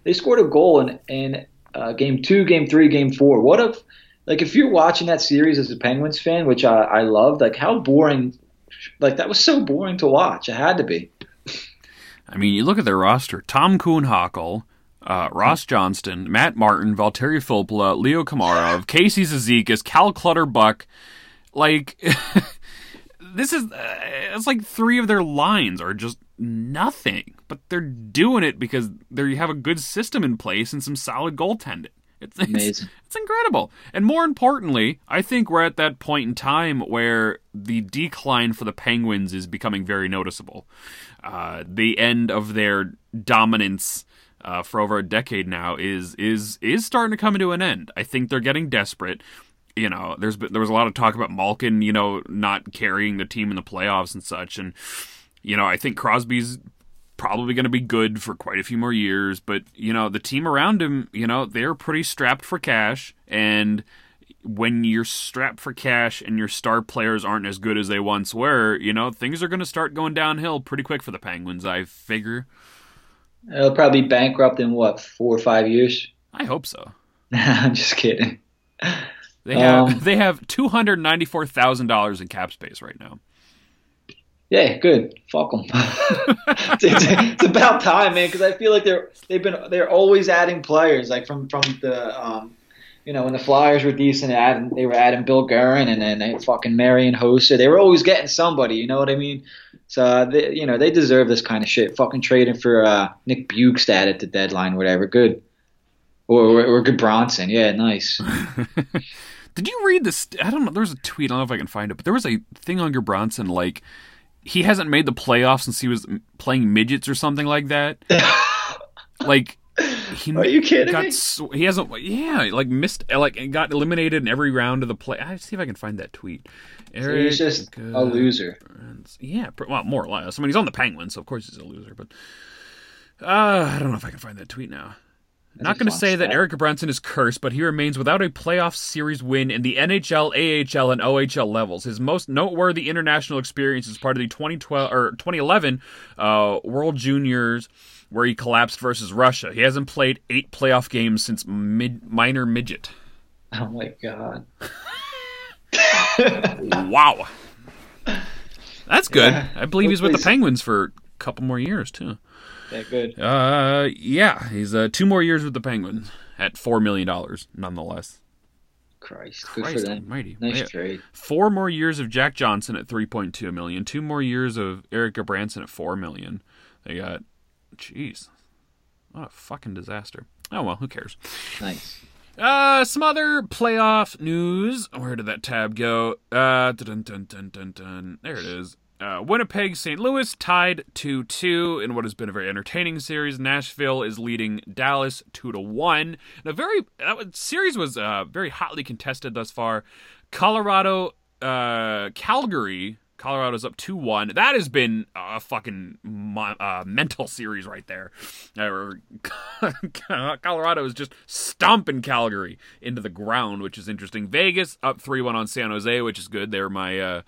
they scored a goal in, in uh, game two, game three, game four. What if, like, if you're watching that series as a Penguins fan, which I, I loved, like, how boring, like, that was so boring to watch. It had to be. I mean, you look at their roster Tom Kuhnhackl, uh, Ross Johnston, Matt Martin, Valtteri Filppula, Leo Komarov, Casey Cizikas, Cal Clutterbuck. Like, this is uh, it's like three of their lines are just nothing, but they're doing it because they have a good system in place and some solid goaltending. It's, it's, it's incredible. And more importantly, I think we're at that point in time where the decline for the Penguins is becoming very noticeable. Uh, the end of their dominance uh, for over a decade now is is is starting to come to an end. I think they're getting desperate you know, there's been, there was a lot of talk about Malkin, you know, not carrying the team in the playoffs and such, and you know, I think Crosby's probably going to be good for quite a few more years, but you know, the team around him, you know, they're pretty strapped for cash, and when you're strapped for cash and your star players aren't as good as they once were, you know, things are going to start going downhill pretty quick for the Penguins, I figure. They'll probably bankrupt in what four or five years. I hope so. I'm just kidding. They have um, they have two hundred ninety four thousand dollars in cap space right now. Yeah, good. Fuck them. it's, it's, it's, about time, man. Because I feel like they're they've been they're always adding players. Like from from the um, you know when the Flyers were decent, adding, they were adding Bill Guerin and then they fucking Marian Hossa. They were always getting somebody. You know what I mean? So they, you know they deserve this kind of shit. Fucking trading for uh, Nick Bjugstad at the deadline, whatever. Good. Or, or, or good Gudbranson. Yeah, nice. Did you read this? I don't know. There was a tweet. I don't know if I can find it, but there was a thing on Bronson like he hasn't made the playoffs since he was playing midgets or something like that. like he are you kidding got, me? He hasn't. Yeah, like missed. Like got eliminated in every round of the play. I see if I can find that tweet. Eric, so he's just uh, a loser. Yeah, well, more or less. I mean, he's on the Penguins, so of course he's a loser. But uh, I don't know if I can find that tweet now. That's Not going to say that Erik Gudbranson is cursed, but he remains without a playoff series win in the NHL, AHL, and OHL levels. His most noteworthy international experience is part of the 2012 or 2011 uh, World Juniors, where he collapsed versus Russia. He hasn't played eight playoff games since mid, minor midget. Oh my god! wow, that's good. Yeah. I believe he's with the Penguins for a couple more years too that good. Uh, yeah, he's uh two more years with the Penguins at four million dollars, nonetheless. Christ, good Christ for them. Almighty. Nice yeah. trade. Four more years of Jack Johnson at three point two million. Two more years of Erik Branson at four million. They got Jeez. What a fucking disaster. Oh well, who cares? Nice. Uh, some other playoff news. Where did that tab go? Uh, dun, dun, dun, dun, dun. there it is. Uh, Winnipeg St. Louis tied 2 2 in what has been a very entertaining series. Nashville is leading Dallas 2 to 1. The very that series was uh, very hotly contested thus far. Colorado, uh, Calgary Colorado's up 2 1. That has been a fucking uh, mental series right there. Colorado is just stomping Calgary into the ground, which is interesting. Vegas up 3 1 on San Jose, which is good. They're my uh,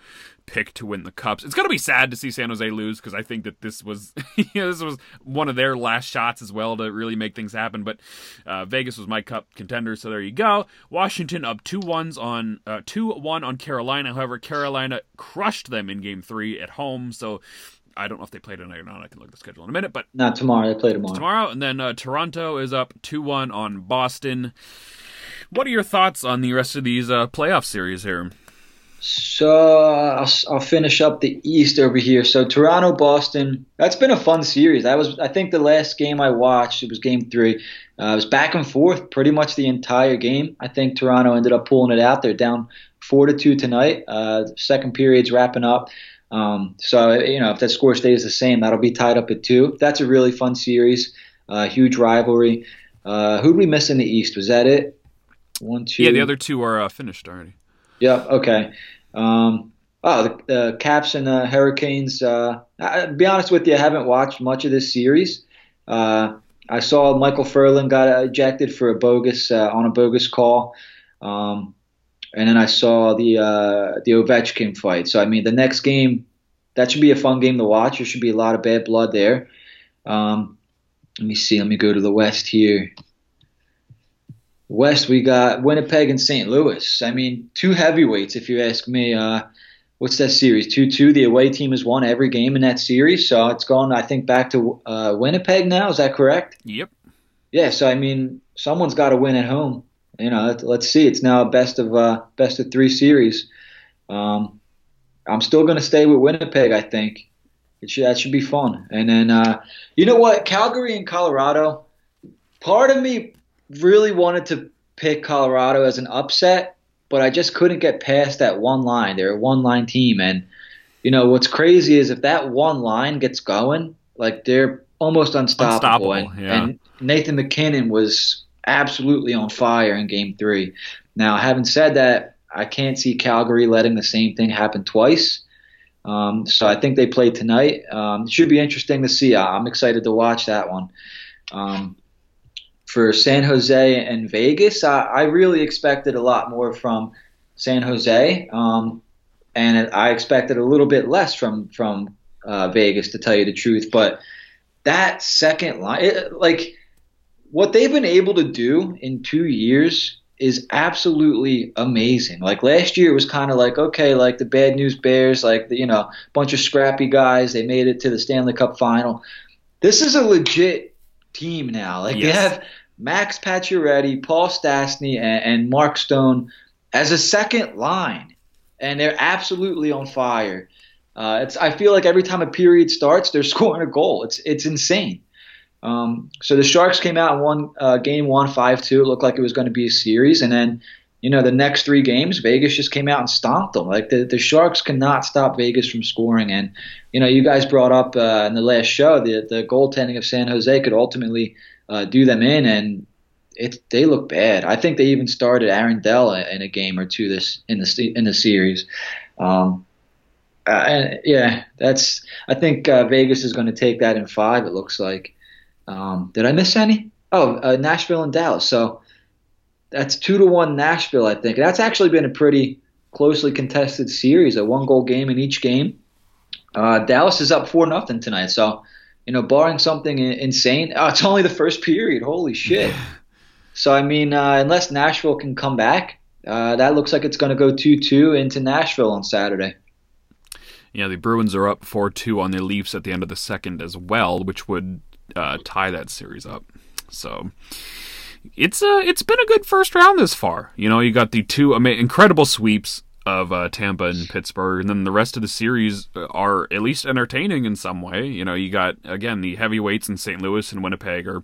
pick to win the cups. It's gonna be sad to see San Jose lose because I think that this was you know, this was one of their last shots as well to really make things happen. But uh, Vegas was my cup contender, so there you go. Washington up two ones on uh, two one on Carolina. However, Carolina crushed them in Game Three at home, so. I don't know if they play tonight or not. I can look at the schedule in a minute, but not tomorrow. They play tomorrow. Tomorrow, and then uh, Toronto is up two one on Boston. What are your thoughts on the rest of these uh, playoff series here? So I'll, I'll, finish up the East over here. So Toronto, Boston. That's been a fun series. That was, I think, the last game I watched. It was Game Three. Uh, it was back and forth pretty much the entire game. I think Toronto ended up pulling it out. They're down four to two tonight. Uh, second period's wrapping up. Um, so you know, if that score stays the same, that'll be tied up at two. That's a really fun series. Uh, huge rivalry. Uh, who'd we miss in the East? Was that it? One, two. Yeah, the other two are uh, finished already. Yep. Okay. Um, oh, the, Caps and the Hurricanes. Uh, I, be honest with you, I haven't watched much of this series. Uh, I saw Michael Ferland got ejected for a bogus uh, on a bogus call, um, and then I saw the uh, the Ovechkin fight. So I mean, the next game that should be a fun game to watch. There should be a lot of bad blood there. Um, let me see. Let me go to the West here. West, we got Winnipeg and St. Louis. I mean, two heavyweights, if you ask me. Uh, what's that series? 2 2. The away team has won every game in that series. So it's gone, I think, back to uh, Winnipeg now. Is that correct? Yep. Yeah, so I mean, someone's got to win at home. You know, let's see. It's now a best of uh, best of three series. Um, I'm still going to stay with Winnipeg. I think it should, that should be fun. And then, uh, you know what? Calgary and Colorado. Part of me really wanted to pick Colorado as an upset, but I just couldn't get past that one line. They're a one line team. And, you know, what's crazy is if that one line gets going, like they're almost unstoppable. unstoppable and, yeah. and Nathan MacKinnon was absolutely on fire in game three. Now, having said that, I can't see Calgary letting the same thing happen twice. Um, so I think they play tonight. Um, it should be interesting to see. I'm excited to watch that one. Um, for San Jose and Vegas, I, I really expected a lot more from San Jose, um, and I expected a little bit less from from uh, Vegas, to tell you the truth. But that second line, it, like what they've been able to do in two years is absolutely amazing. Like last year, was kind of like okay, like the bad news Bears, like the, you know, bunch of scrappy guys. They made it to the Stanley Cup final. This is a legit team now. Like yes. they have Max Pacioretty, Paul Stastny, and, and Mark Stone as a second line, and they're absolutely on fire. Uh, it's I feel like every time a period starts, they're scoring a goal. It's it's insane. Um, so the Sharks came out and won uh, game one five two. It looked like it was going to be a series, and then you know the next three games, Vegas just came out and stomped them. Like the the Sharks cannot stop Vegas from scoring. And you know you guys brought up uh, in the last show the the goaltending of San Jose could ultimately uh, do them in, and it they look bad. I think they even started Aaron Dell in a game or two this in the in the series. Um, uh, and yeah, that's. I think uh, Vegas is going to take that in five. It looks like. Um, did I miss any? Oh, uh, Nashville and Dallas. So that's two to one Nashville. I think that's actually been a pretty closely contested series. A one goal game in each game. Uh, Dallas is up four nothing tonight. So you know, barring something insane. Oh, it's only the first period. Holy shit. so, I mean, uh, unless Nashville can come back, uh, that looks like it's going to go 2 2 into Nashville on Saturday. Yeah, the Bruins are up 4 2 on the Leafs at the end of the second as well, which would uh, tie that series up. So. It's a, uh, it's been a good first round this far. You know, you got the two incredible sweeps of uh, Tampa and Pittsburgh, and then the rest of the series are at least entertaining in some way. You know, you got again the heavyweights in St. Louis and Winnipeg are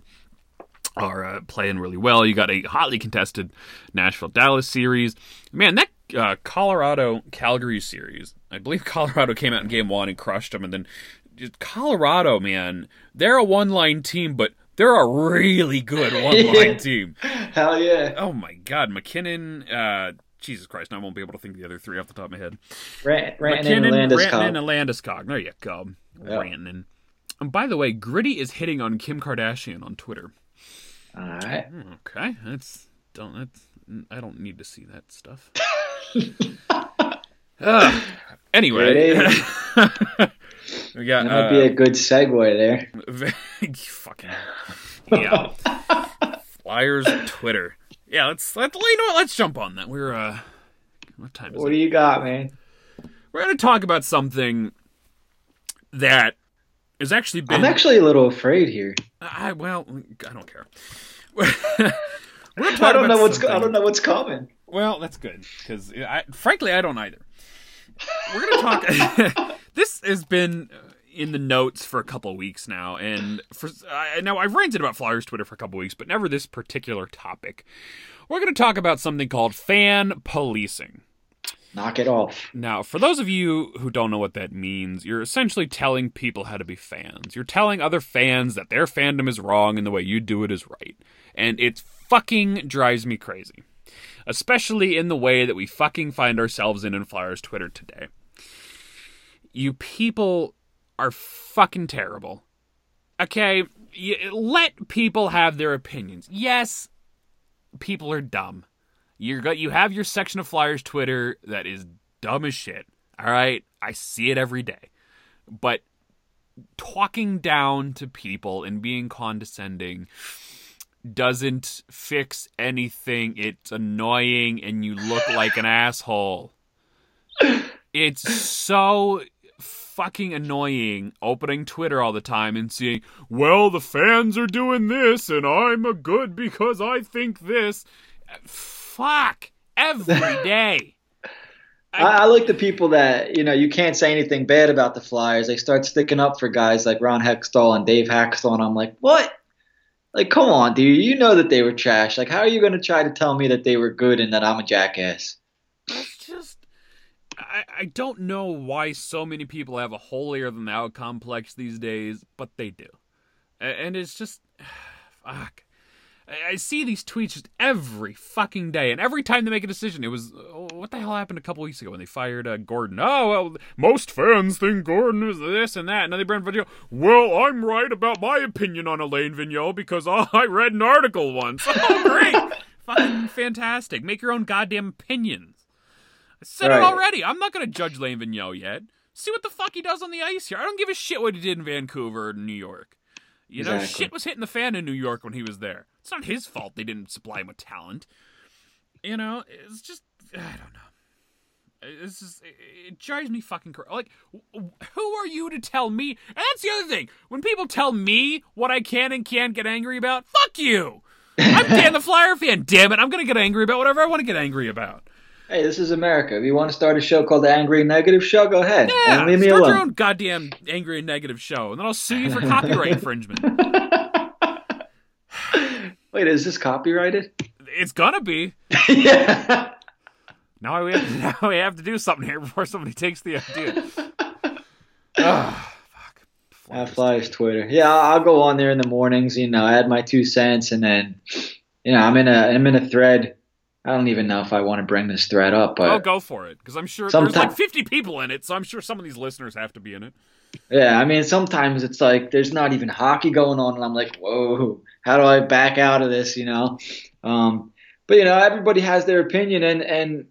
are uh, playing really well. You got a hotly contested Nashville Dallas series. Man, that uh, Colorado Calgary series. I believe Colorado came out in game one and crushed them, and then Colorado, man, they're a one line team, but they're a really good one line team. Hell yeah! Oh my God, MacKinnon, Uh, Jesus Christ, I won't be able to think the other three off the top of my head. Rant, MacKinnon, and Landeskog. and Landeskog. There you go. Yep. Rantanen. And by the way, Gritty is hitting on Kim Kardashian on Twitter. All right. Okay, that's don't that's I don't need to see that stuff. uh, anyway, we got that might uh, be a good segue there. fucking yeah. Flyers Twitter. Yeah, let's let you know what. Let's jump on that. We're uh, what time is what it? do you got, man? We're gonna talk about something that has actually been. I'm actually a little afraid here. I well, I don't care. I don't know what's something. I don't know what's coming. Well, that's good because frankly I don't either. We're gonna talk. This has been uh, in the notes for a couple weeks now, and for I now I've ranted about Flyers Twitter for a couple weeks, but never this particular topic. We're going to talk about something called fan policing. Knock it off. Now, for those of you who don't know what that means, you're essentially telling people how to be fans. You're telling other fans that their fandom is wrong and the way you do it is right. And it fucking drives me crazy. Especially in the way that we fucking find ourselves in in Flyers Twitter today. You people are fucking terrible. Okay, let people have their opinions. Yes, people are dumb. You're got you have your section of Flyers Twitter that is dumb as shit. All right, I see it every day. But talking down to people and being condescending doesn't fix anything. It's annoying and you look like an asshole. It's so fucking annoying opening Twitter all the time and seeing, well, the fans are doing this and I'm a good because I think this. Fuck. Every day. I, I, like the people that you know you can't say anything bad about the Flyers. They start sticking up for guys like Ron Hextall and Dave Hakstol, and I'm like, what? Like, come on, dude. You know that they were trash. Like, how are you going to try to tell me that they were good and that I'm a jackass? I, I don't know why so many people have a holier than thou complex these days, but they do, and it's just, fuck. I see these tweets just every fucking day, and every time they make a decision, it was oh, what the hell happened a couple weeks ago when they fired uh, Gordon? Oh well, most fans think Gordon is this and that, and then they bring Vigneault. Well, I'm right about my opinion on Alain Vigneault because I read an article once. Oh, great, fucking fantastic! Make your own goddamn opinions. I said right. it already. I'm not gonna judge Alain Vigneault yet. See what the fuck he does on the ice here. I don't give a shit what he did in Vancouver or New York. You know, exactly. shit was hitting the fan in New York when he was there. It's not his fault they didn't supply him with talent. You know, it's just I don't know. It's just it drives me fucking crazy. Like, who are you to tell me? And that's the other thing. When people tell me what I can and can't get angry about, fuck you. I'm Dan the Flyer fan. Damn it, I'm gonna get angry about whatever I want to get angry about. Hey, this is America. If you want to start a show called the Angry and Negative Show, go ahead. Yeah, and leave me start alone. your own goddamn Angry and Negative Show, and then I'll sue you for copyright infringement. Wait, is this copyrighted? It's gonna be. yeah. Now we have, now we have to do something here before somebody takes the idea. Flyers, Flyers Twitter. Yeah, I'll go on there in the mornings. You know, add my two cents, and then, you know, I'm in a I'm in a thread I don't even know if I want to bring this thread up, but oh, go for it because I'm sure there's like 50 people in it, so I'm sure some of these listeners have to be in it. Yeah, I mean, sometimes it's like there's not even hockey going on, and I'm like, whoa, how do I back out of this? You know, um, but you know, everybody has their opinion, and and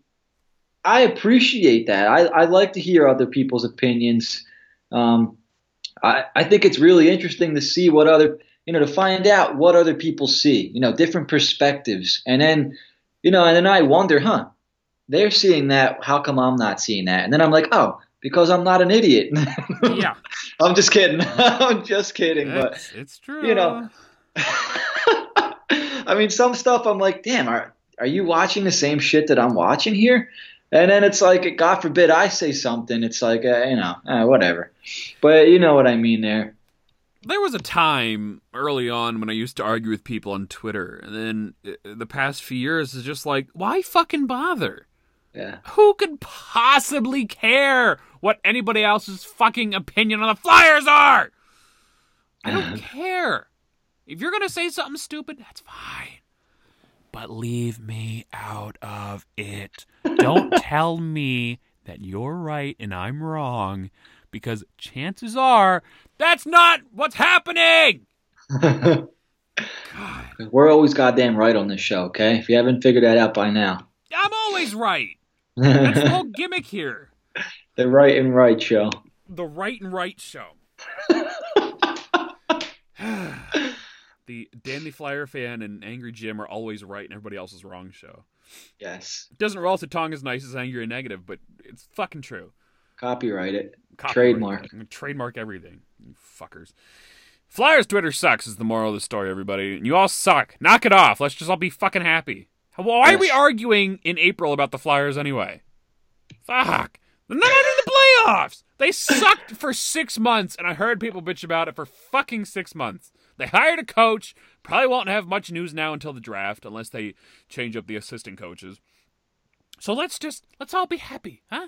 I appreciate that. I, I like to hear other people's opinions. Um, I I think it's really interesting to see what other you know to find out what other people see. You know, different perspectives, and then you know, and then I wonder, huh? They're seeing that. How come I'm not seeing that? And then I'm like, oh, because I'm not an idiot. yeah. I'm just kidding. I'm just kidding. It's, but it's true. You know. I mean, some stuff I'm like, damn, are are you watching the same shit that I'm watching here? And then it's like, God forbid I say something. It's like, uh, you know, uh, whatever. But you know what I mean there. There was a time early on when I used to argue with people on Twitter, and then uh, the past few years is just like, why fucking bother? Yeah. Who could possibly care what anybody else's fucking opinion on the Flyers are? I don't care. If you're gonna say something stupid, that's fine. But leave me out of it. Don't tell me that you're right and I'm wrong, because chances are that's not what's happening. We're always goddamn right on this show, okay? If you haven't figured that out by now. I'm always right. That's the whole gimmick here. The right and right show. The right and right show. the Danny Flyer fan and Angry Jim are always right and everybody else is wrong show. Yes. It doesn't roll the tongue as nice as angry and negative, but it's fucking true. Copyright it. Copyright Trademark. it. Trademark everything. You fuckers. Flyers Twitter sucks is the moral of the story, everybody. You all suck. Knock it off. Let's just all be fucking happy. Why are we arguing in April about the Flyers anyway? Fuck. They're not in the playoffs. They sucked for six months, and I heard people bitch about it for fucking six months. They hired a coach. Probably won't have much news now until the draft, unless they change up the assistant coaches. So let's just let's all be happy, huh?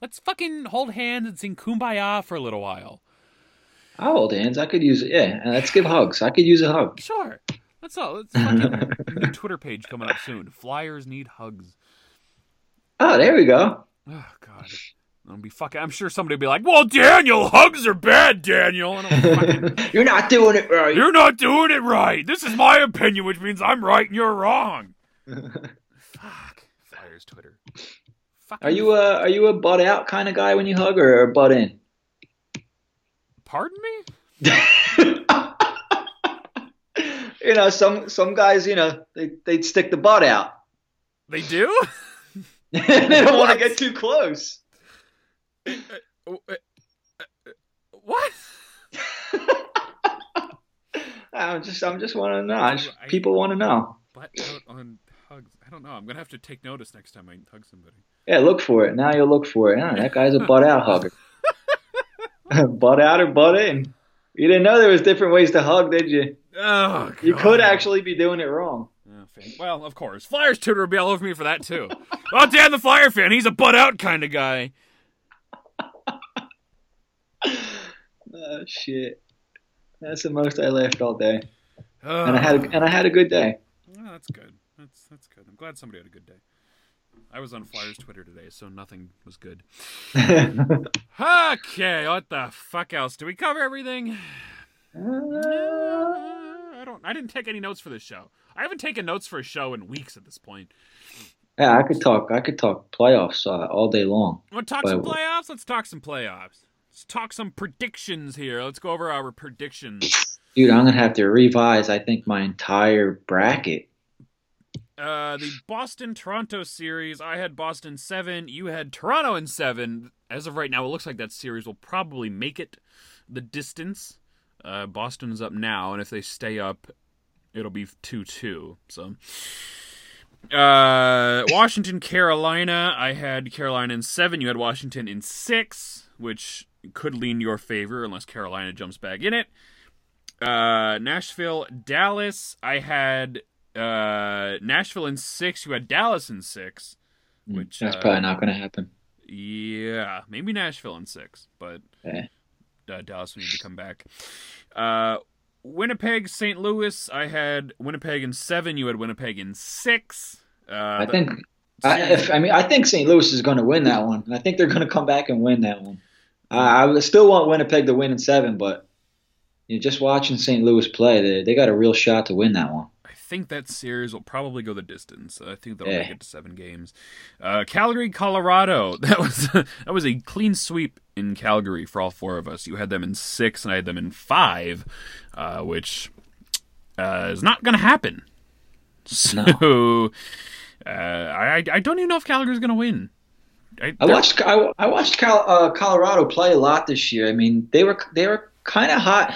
Let's fucking hold hands and sing "Kumbaya" for a little while. I'll hold hands. I could use it. Yeah, let's give hugs. I could use a hug. Sure. That's all. Uh, let's fucking new Twitter page coming up soon. Flyers need hugs. Oh, there we go. Oh God. I'll be fucking. I'm sure somebody will be like, "Well, Daniel, hugs are bad, Daniel." And I'm fucking, You're not doing it right. you're not doing it right. This is my opinion, which means I'm right and you're wrong. Fuck. Flyers Twitter. Fucking, Are you a are you a butt out kind of guy when you hug or a butt in? Pardon me? you know, some some guys, you know, they they'd stick the butt out. They do. they don't want to get too close. What? I'm just I'm just want to know. Just- people want to know. Butt out on hugs. I don't know. I'm gonna have to take notice next time I hug somebody. Yeah, look for it. Now you'll look for it. That guy's a butt out hugger. butt out or butt in. You didn't know there was different ways to hug, did you? Oh, God. You could actually be doing it wrong. Oh, Well, of course. Flyers tutor will be all over me for that, too. oh, Dan the Flyer fan. He's a butt out kind of guy. Oh shit. That's the most I laughed all day, Oh, and I had a, oh. and I had a good day. Oh, that's good. That's that's good. I'm glad somebody had a good day. I was on Flyers Twitter today, so nothing was good. Okay, what the fuck else? Did we cover everything? Uh, I don't. I didn't take any notes for this show. I haven't taken notes for a show in weeks at this point. yeah, I could talk. I could talk playoffs uh, all day long. Want to talk some But- playoffs? Let's talk some playoffs. Let's talk some predictions here. Let's go over our predictions. Dude, I'm gonna have to revise. I think my entire bracket. Uh, the Boston Toronto series, I had Boston seven. You had Toronto in seven. As of right now, it looks like that series will probably make it the distance. Uh, Boston's up now, and if they stay up, it'll be two two. So, uh, Washington Carolina, I had Carolina in seven. You had Washington in six, which could lean your favor unless Carolina jumps back in it. Uh, Nashville, Dallas, I had uh, Nashville in six. You had Dallas in six, which That's uh, probably not gonna happen. yeah, maybe Nashville in six, but uh, Dallas will need to come back. Uh, Winnipeg, St. Louis. I had Winnipeg in seven. You had Winnipeg in six. Uh, I think. I, if, I mean, I think St. Louis is going to win that one. I think they're going to come back and win that one. I I still want Winnipeg to win in seven, but you know, just watching St. Louis play, they, they got a real shot to win that one. I think that series will probably go the distance. I think they'll Yeah. make it to seven games. Uh, Calgary, Colorado. That was that was a clean sweep in Calgary for all four of us. You had them in six, and I had them in five, uh, which uh, is not going to happen. So uh, I I don't even know if Calgary's going to win. I, I watched I, I watched Cal, uh, Colorado play a lot this year. I mean, they were they were kind of hot.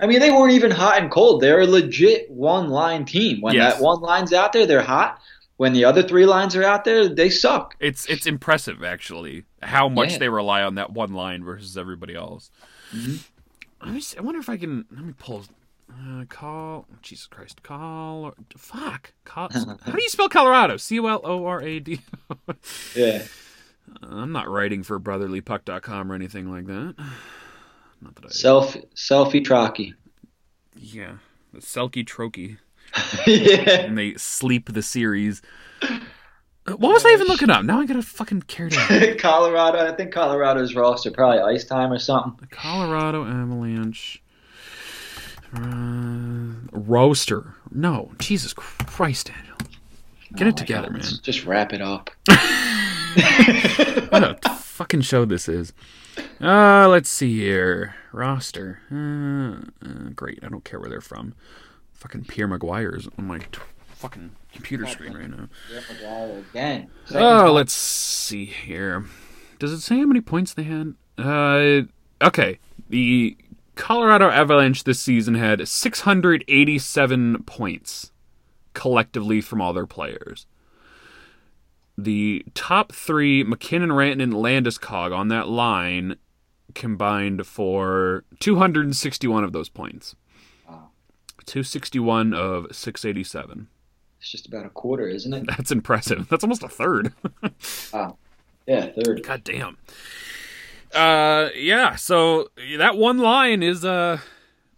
I mean, they weren't even hot and cold. They're a legit one line team. When Yes. that one line's out there, they're hot. when the other three lines are out there, they suck. It's it's impressive actually how much yeah. they rely on that one line versus everybody else. Mm-hmm. I, I wonder if I can let me pull uh, call Jesus Christ call fuck call, how do you spell Colorado C O L O R A D yeah I'm not writing for brotherlypuck.com or anything like that not that I self selfie trocky yeah the selkie trokey yeah. And they sleep the series. What was I even looking up? Now I gotta fucking care. Colorado, I think Colorado's roster probably ice time or something. The Colorado Avalanche uh, roaster. No, Jesus Christ, Daniel, get oh it together, God, man. Just wrap it up. what a fucking show this is. Uh, let's see here. Roster. Uh, uh, great. I don't care where they're from. Fucking Pierre McGuire is on my t- fucking computer screen right now. Pierre again. Second oh, time. let's see here. Does it say how many points they had? Uh, okay. The Colorado Avalanche this season had 687 points collectively from all their players. The top three, MacKinnon, Rantanen, and Landeskog on that line combined for 261 of those points. Wow. 261 of 687. It's just about a quarter, isn't it? That's impressive. That's almost a third. ah, yeah, third. God damn. Uh, yeah. So that one line is uh,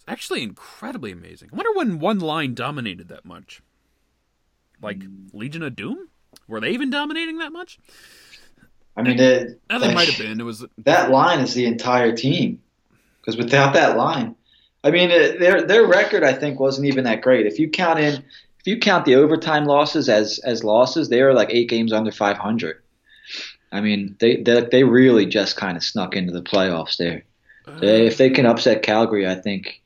actually incredibly amazing. I wonder when one line dominated that much. Like mm. Legion of Doom, were they even dominating that much? I mean, it, they like, might have been. It was that line is the entire team. Because without that line, I mean, their their record I think wasn't even that great. If you count in if you count the overtime losses as as losses, they were like eight games under 500. I mean, they they, they really just kind of snuck into the playoffs there. They, if they can upset Calgary, I think.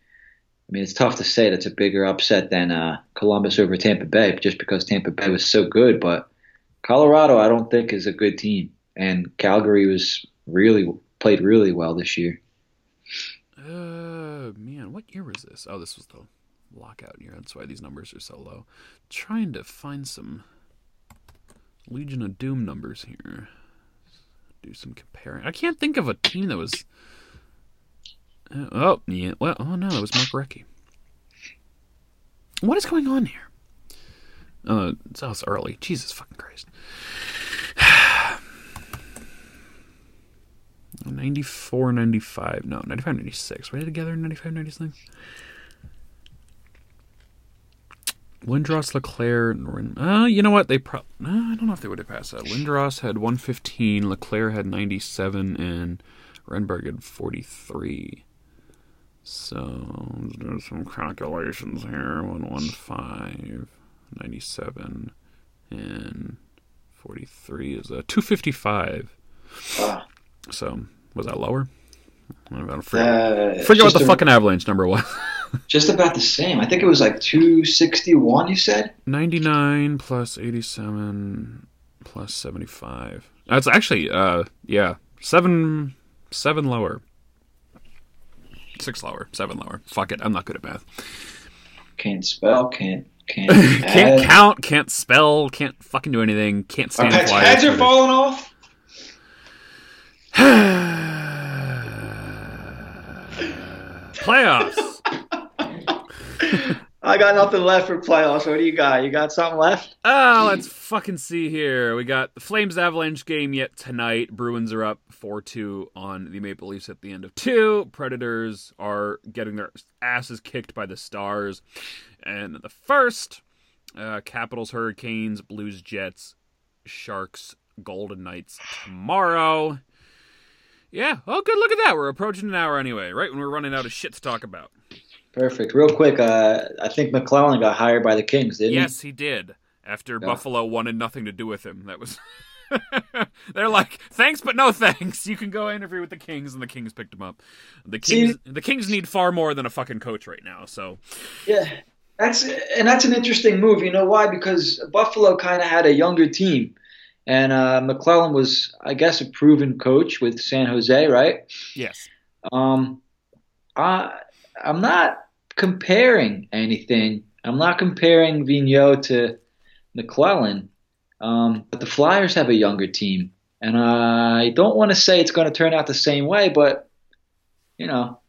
I mean, it's tough to say that's a bigger upset than uh, Columbus over Tampa Bay, just because Tampa Bay was so good. But Colorado, I don't think is a good team, and Calgary was really played really well this year. Uh, man, what year was this? Oh, this was the lockout year. That's why these numbers are so low. Trying to find some Legion of Doom numbers here. Do some comparing. I can't think of a team that was. Oh, yeah. Well, oh no, it was Mark Recchi. What is going on here? Uh, oh, it's early. Jesus fucking Christ. 94, 95. No, 95, 96. Were they together in 95, 96? Lindros, LeClair, and uh, you know what? They pro- uh, I don't know if they would have passed that. Lindros had 115, LeClair had 97, and Renberg had 43. So, there's some calculations here. 115, 97, and 43 is a 255. Ah. So was that lower? I don't forget, uh, forget what the a, fucking avalanche number was. just about the same. I think it was like two sixty one. You said ninety nine plus eighty seven plus seventy five. That's actually uh yeah seven seven lower. Six lower, seven lower. Fuck it, I'm not good at math. Can't spell, can't can't can't count, can't spell, can't fucking do anything, can't stand. Our heads are falling off. playoffs. I got nothing left for playoffs. What do you got? You got something left? Oh, let's fucking see here. We got the Flames Avalanche game yet tonight. Bruins are up 4 2 on the Maple Leafs at the end of two. Predators are getting their asses kicked by the Stars. And the first uh, Capitals, Hurricanes, Blues, Jets, Sharks, Golden Knights tomorrow. Yeah. Oh, good. Look at that. We're approaching an hour anyway, right when we're running out of shit to talk about. Perfect. Real quick, uh, I think McLellan got hired by the Kings, didn't yes, he? Yes, he did. After yeah. Buffalo wanted nothing to do with him. That was. They're like, thanks, but no thanks. You can go interview with the Kings, and the Kings picked him up. The Kings, See, the Kings need far more than a fucking coach right now. So, yeah, that's and that's an interesting move. You know why? Because Buffalo kind of had a younger team, and uh, McLellan was, I guess, a proven coach with San Jose, right? Yes. Um, I, I'm not comparing anything. I'm not comparing Vigneault to McLellan, Um, but the Flyers have a younger team, and I don't want to say it's going to turn out the same way, but you know,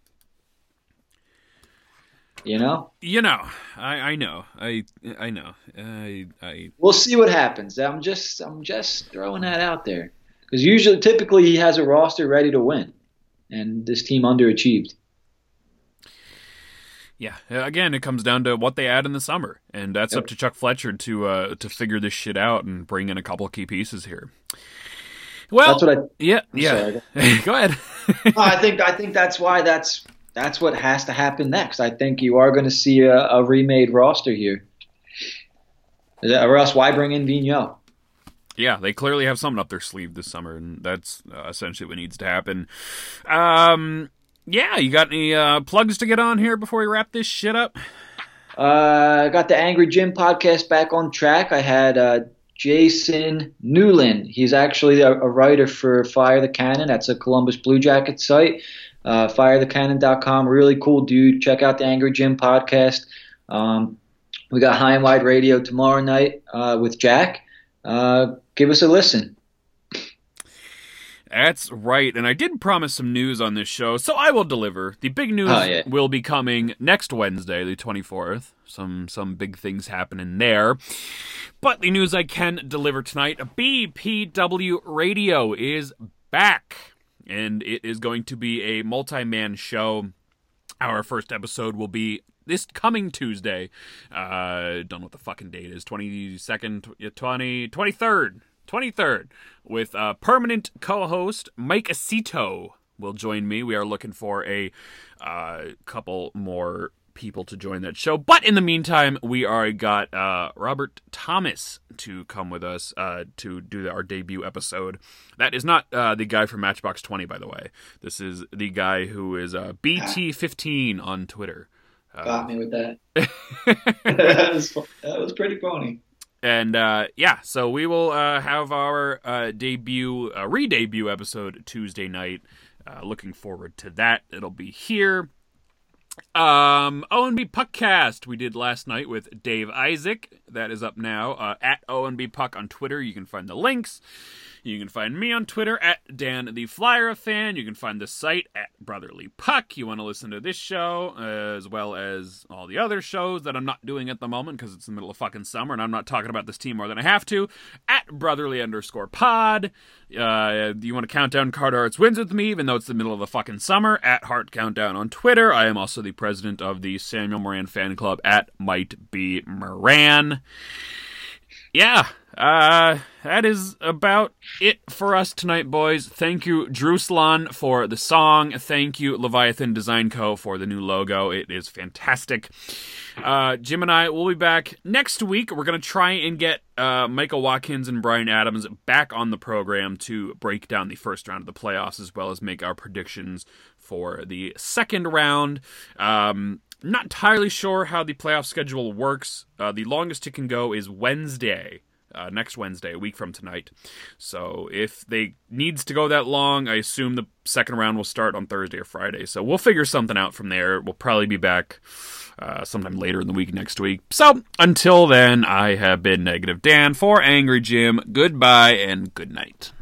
you know, you know, I, I know, I I know, I I. We'll see what happens. I'm just I'm just throwing that out there because usually, typically, he has a roster ready to win, and this team underachieved. Yeah, again, it comes down to what they add in the summer, and that's yep. up to Chuck Fletcher to uh, to figure this shit out and bring in a couple key pieces here. Well, that's what I. Yeah, I'm yeah. Go ahead. I think I think that's why that's that's what has to happen next. I think you are going to see a, a remade roster here, or else why bring in Vigneault? Yeah, they clearly have something up their sleeve this summer, and that's uh, essentially what needs to happen. Um, yeah, you got any uh, plugs to get on here before we wrap this shit up? Uh, I got the Angry Jim podcast back on track. I had uh, Jason Newland. He's actually a, a, writer for Fire the Cannon. That's a Columbus Blue Jackets site. Uh, FireTheCannon.com. Really cool dude. Check out the Angry Jim podcast. Um, we got High and Wide Radio tomorrow night uh, with Jack. Uh, give us a listen. That's right, and I did promise some news on this show, so I will deliver. The big news oh, yeah. will be coming next Wednesday, the 24th. Some some big things happening there. But the news I can deliver tonight, BPW Radio is back, and it is going to be a multi-man show. Our first episode will be this coming Tuesday. Uh, don't know what the fucking date is. 22nd, 20, 23rd. 23rd with uh, permanent co-host Mike Acito will join me. We are looking for a uh, couple more people to join that show. But in the meantime, we are got uh, Robert Thomas to come with us uh, to do our debut episode. That is not uh, the guy from Matchbox Twenty, by the way. This is the guy who is uh, BT15 on Twitter. Got me with that. that, was, that was pretty funny. And uh, yeah, so we will uh, have our uh, debut, uh, re debut episode Tuesday night. Uh, looking forward to that. It'll be here. Um, ONB Puckcast we did last night with Dave Isaac. That is up now uh, at ONB Puck on Twitter. You can find the links. You can find me on Twitter at Dan the Flyer fan. You can find the site at Brotherly Puck. You want to listen to this show uh, as well as all the other shows that I'm not doing at the moment because it's the middle of fucking summer and I'm not talking about this team more than I have to. At Brotherly underscore Pod. Uh, you want to count down Carter Hart's wins with me, even though it's the middle of the fucking summer. At Hart Countdown on Twitter. I am also the president of the Samuel Morin fan club at Might Be Morin. Yeah, uh, that is about it for us tonight, boys. Thank you, Druslan, for the song. Thank you, Leviathan Design Co. for the new logo. It is fantastic. Uh, Jim and I will be back next week. We're going to try and get uh, Michael Watkins and Brian Adams back on the program to break down the first round of the playoffs as well as make our predictions for the second round. Um, not entirely sure how the playoff schedule works. Uh, the longest it can go is Wednesday uh, next Wednesday, a week from tonight. So if they needs to go that long, I assume the second round will start on Thursday or Friday. So we'll figure something out from there. We'll probably be back uh, sometime later in the week next week. So until then, I have been Negative Dan for Angry Jim. Goodbye and good night.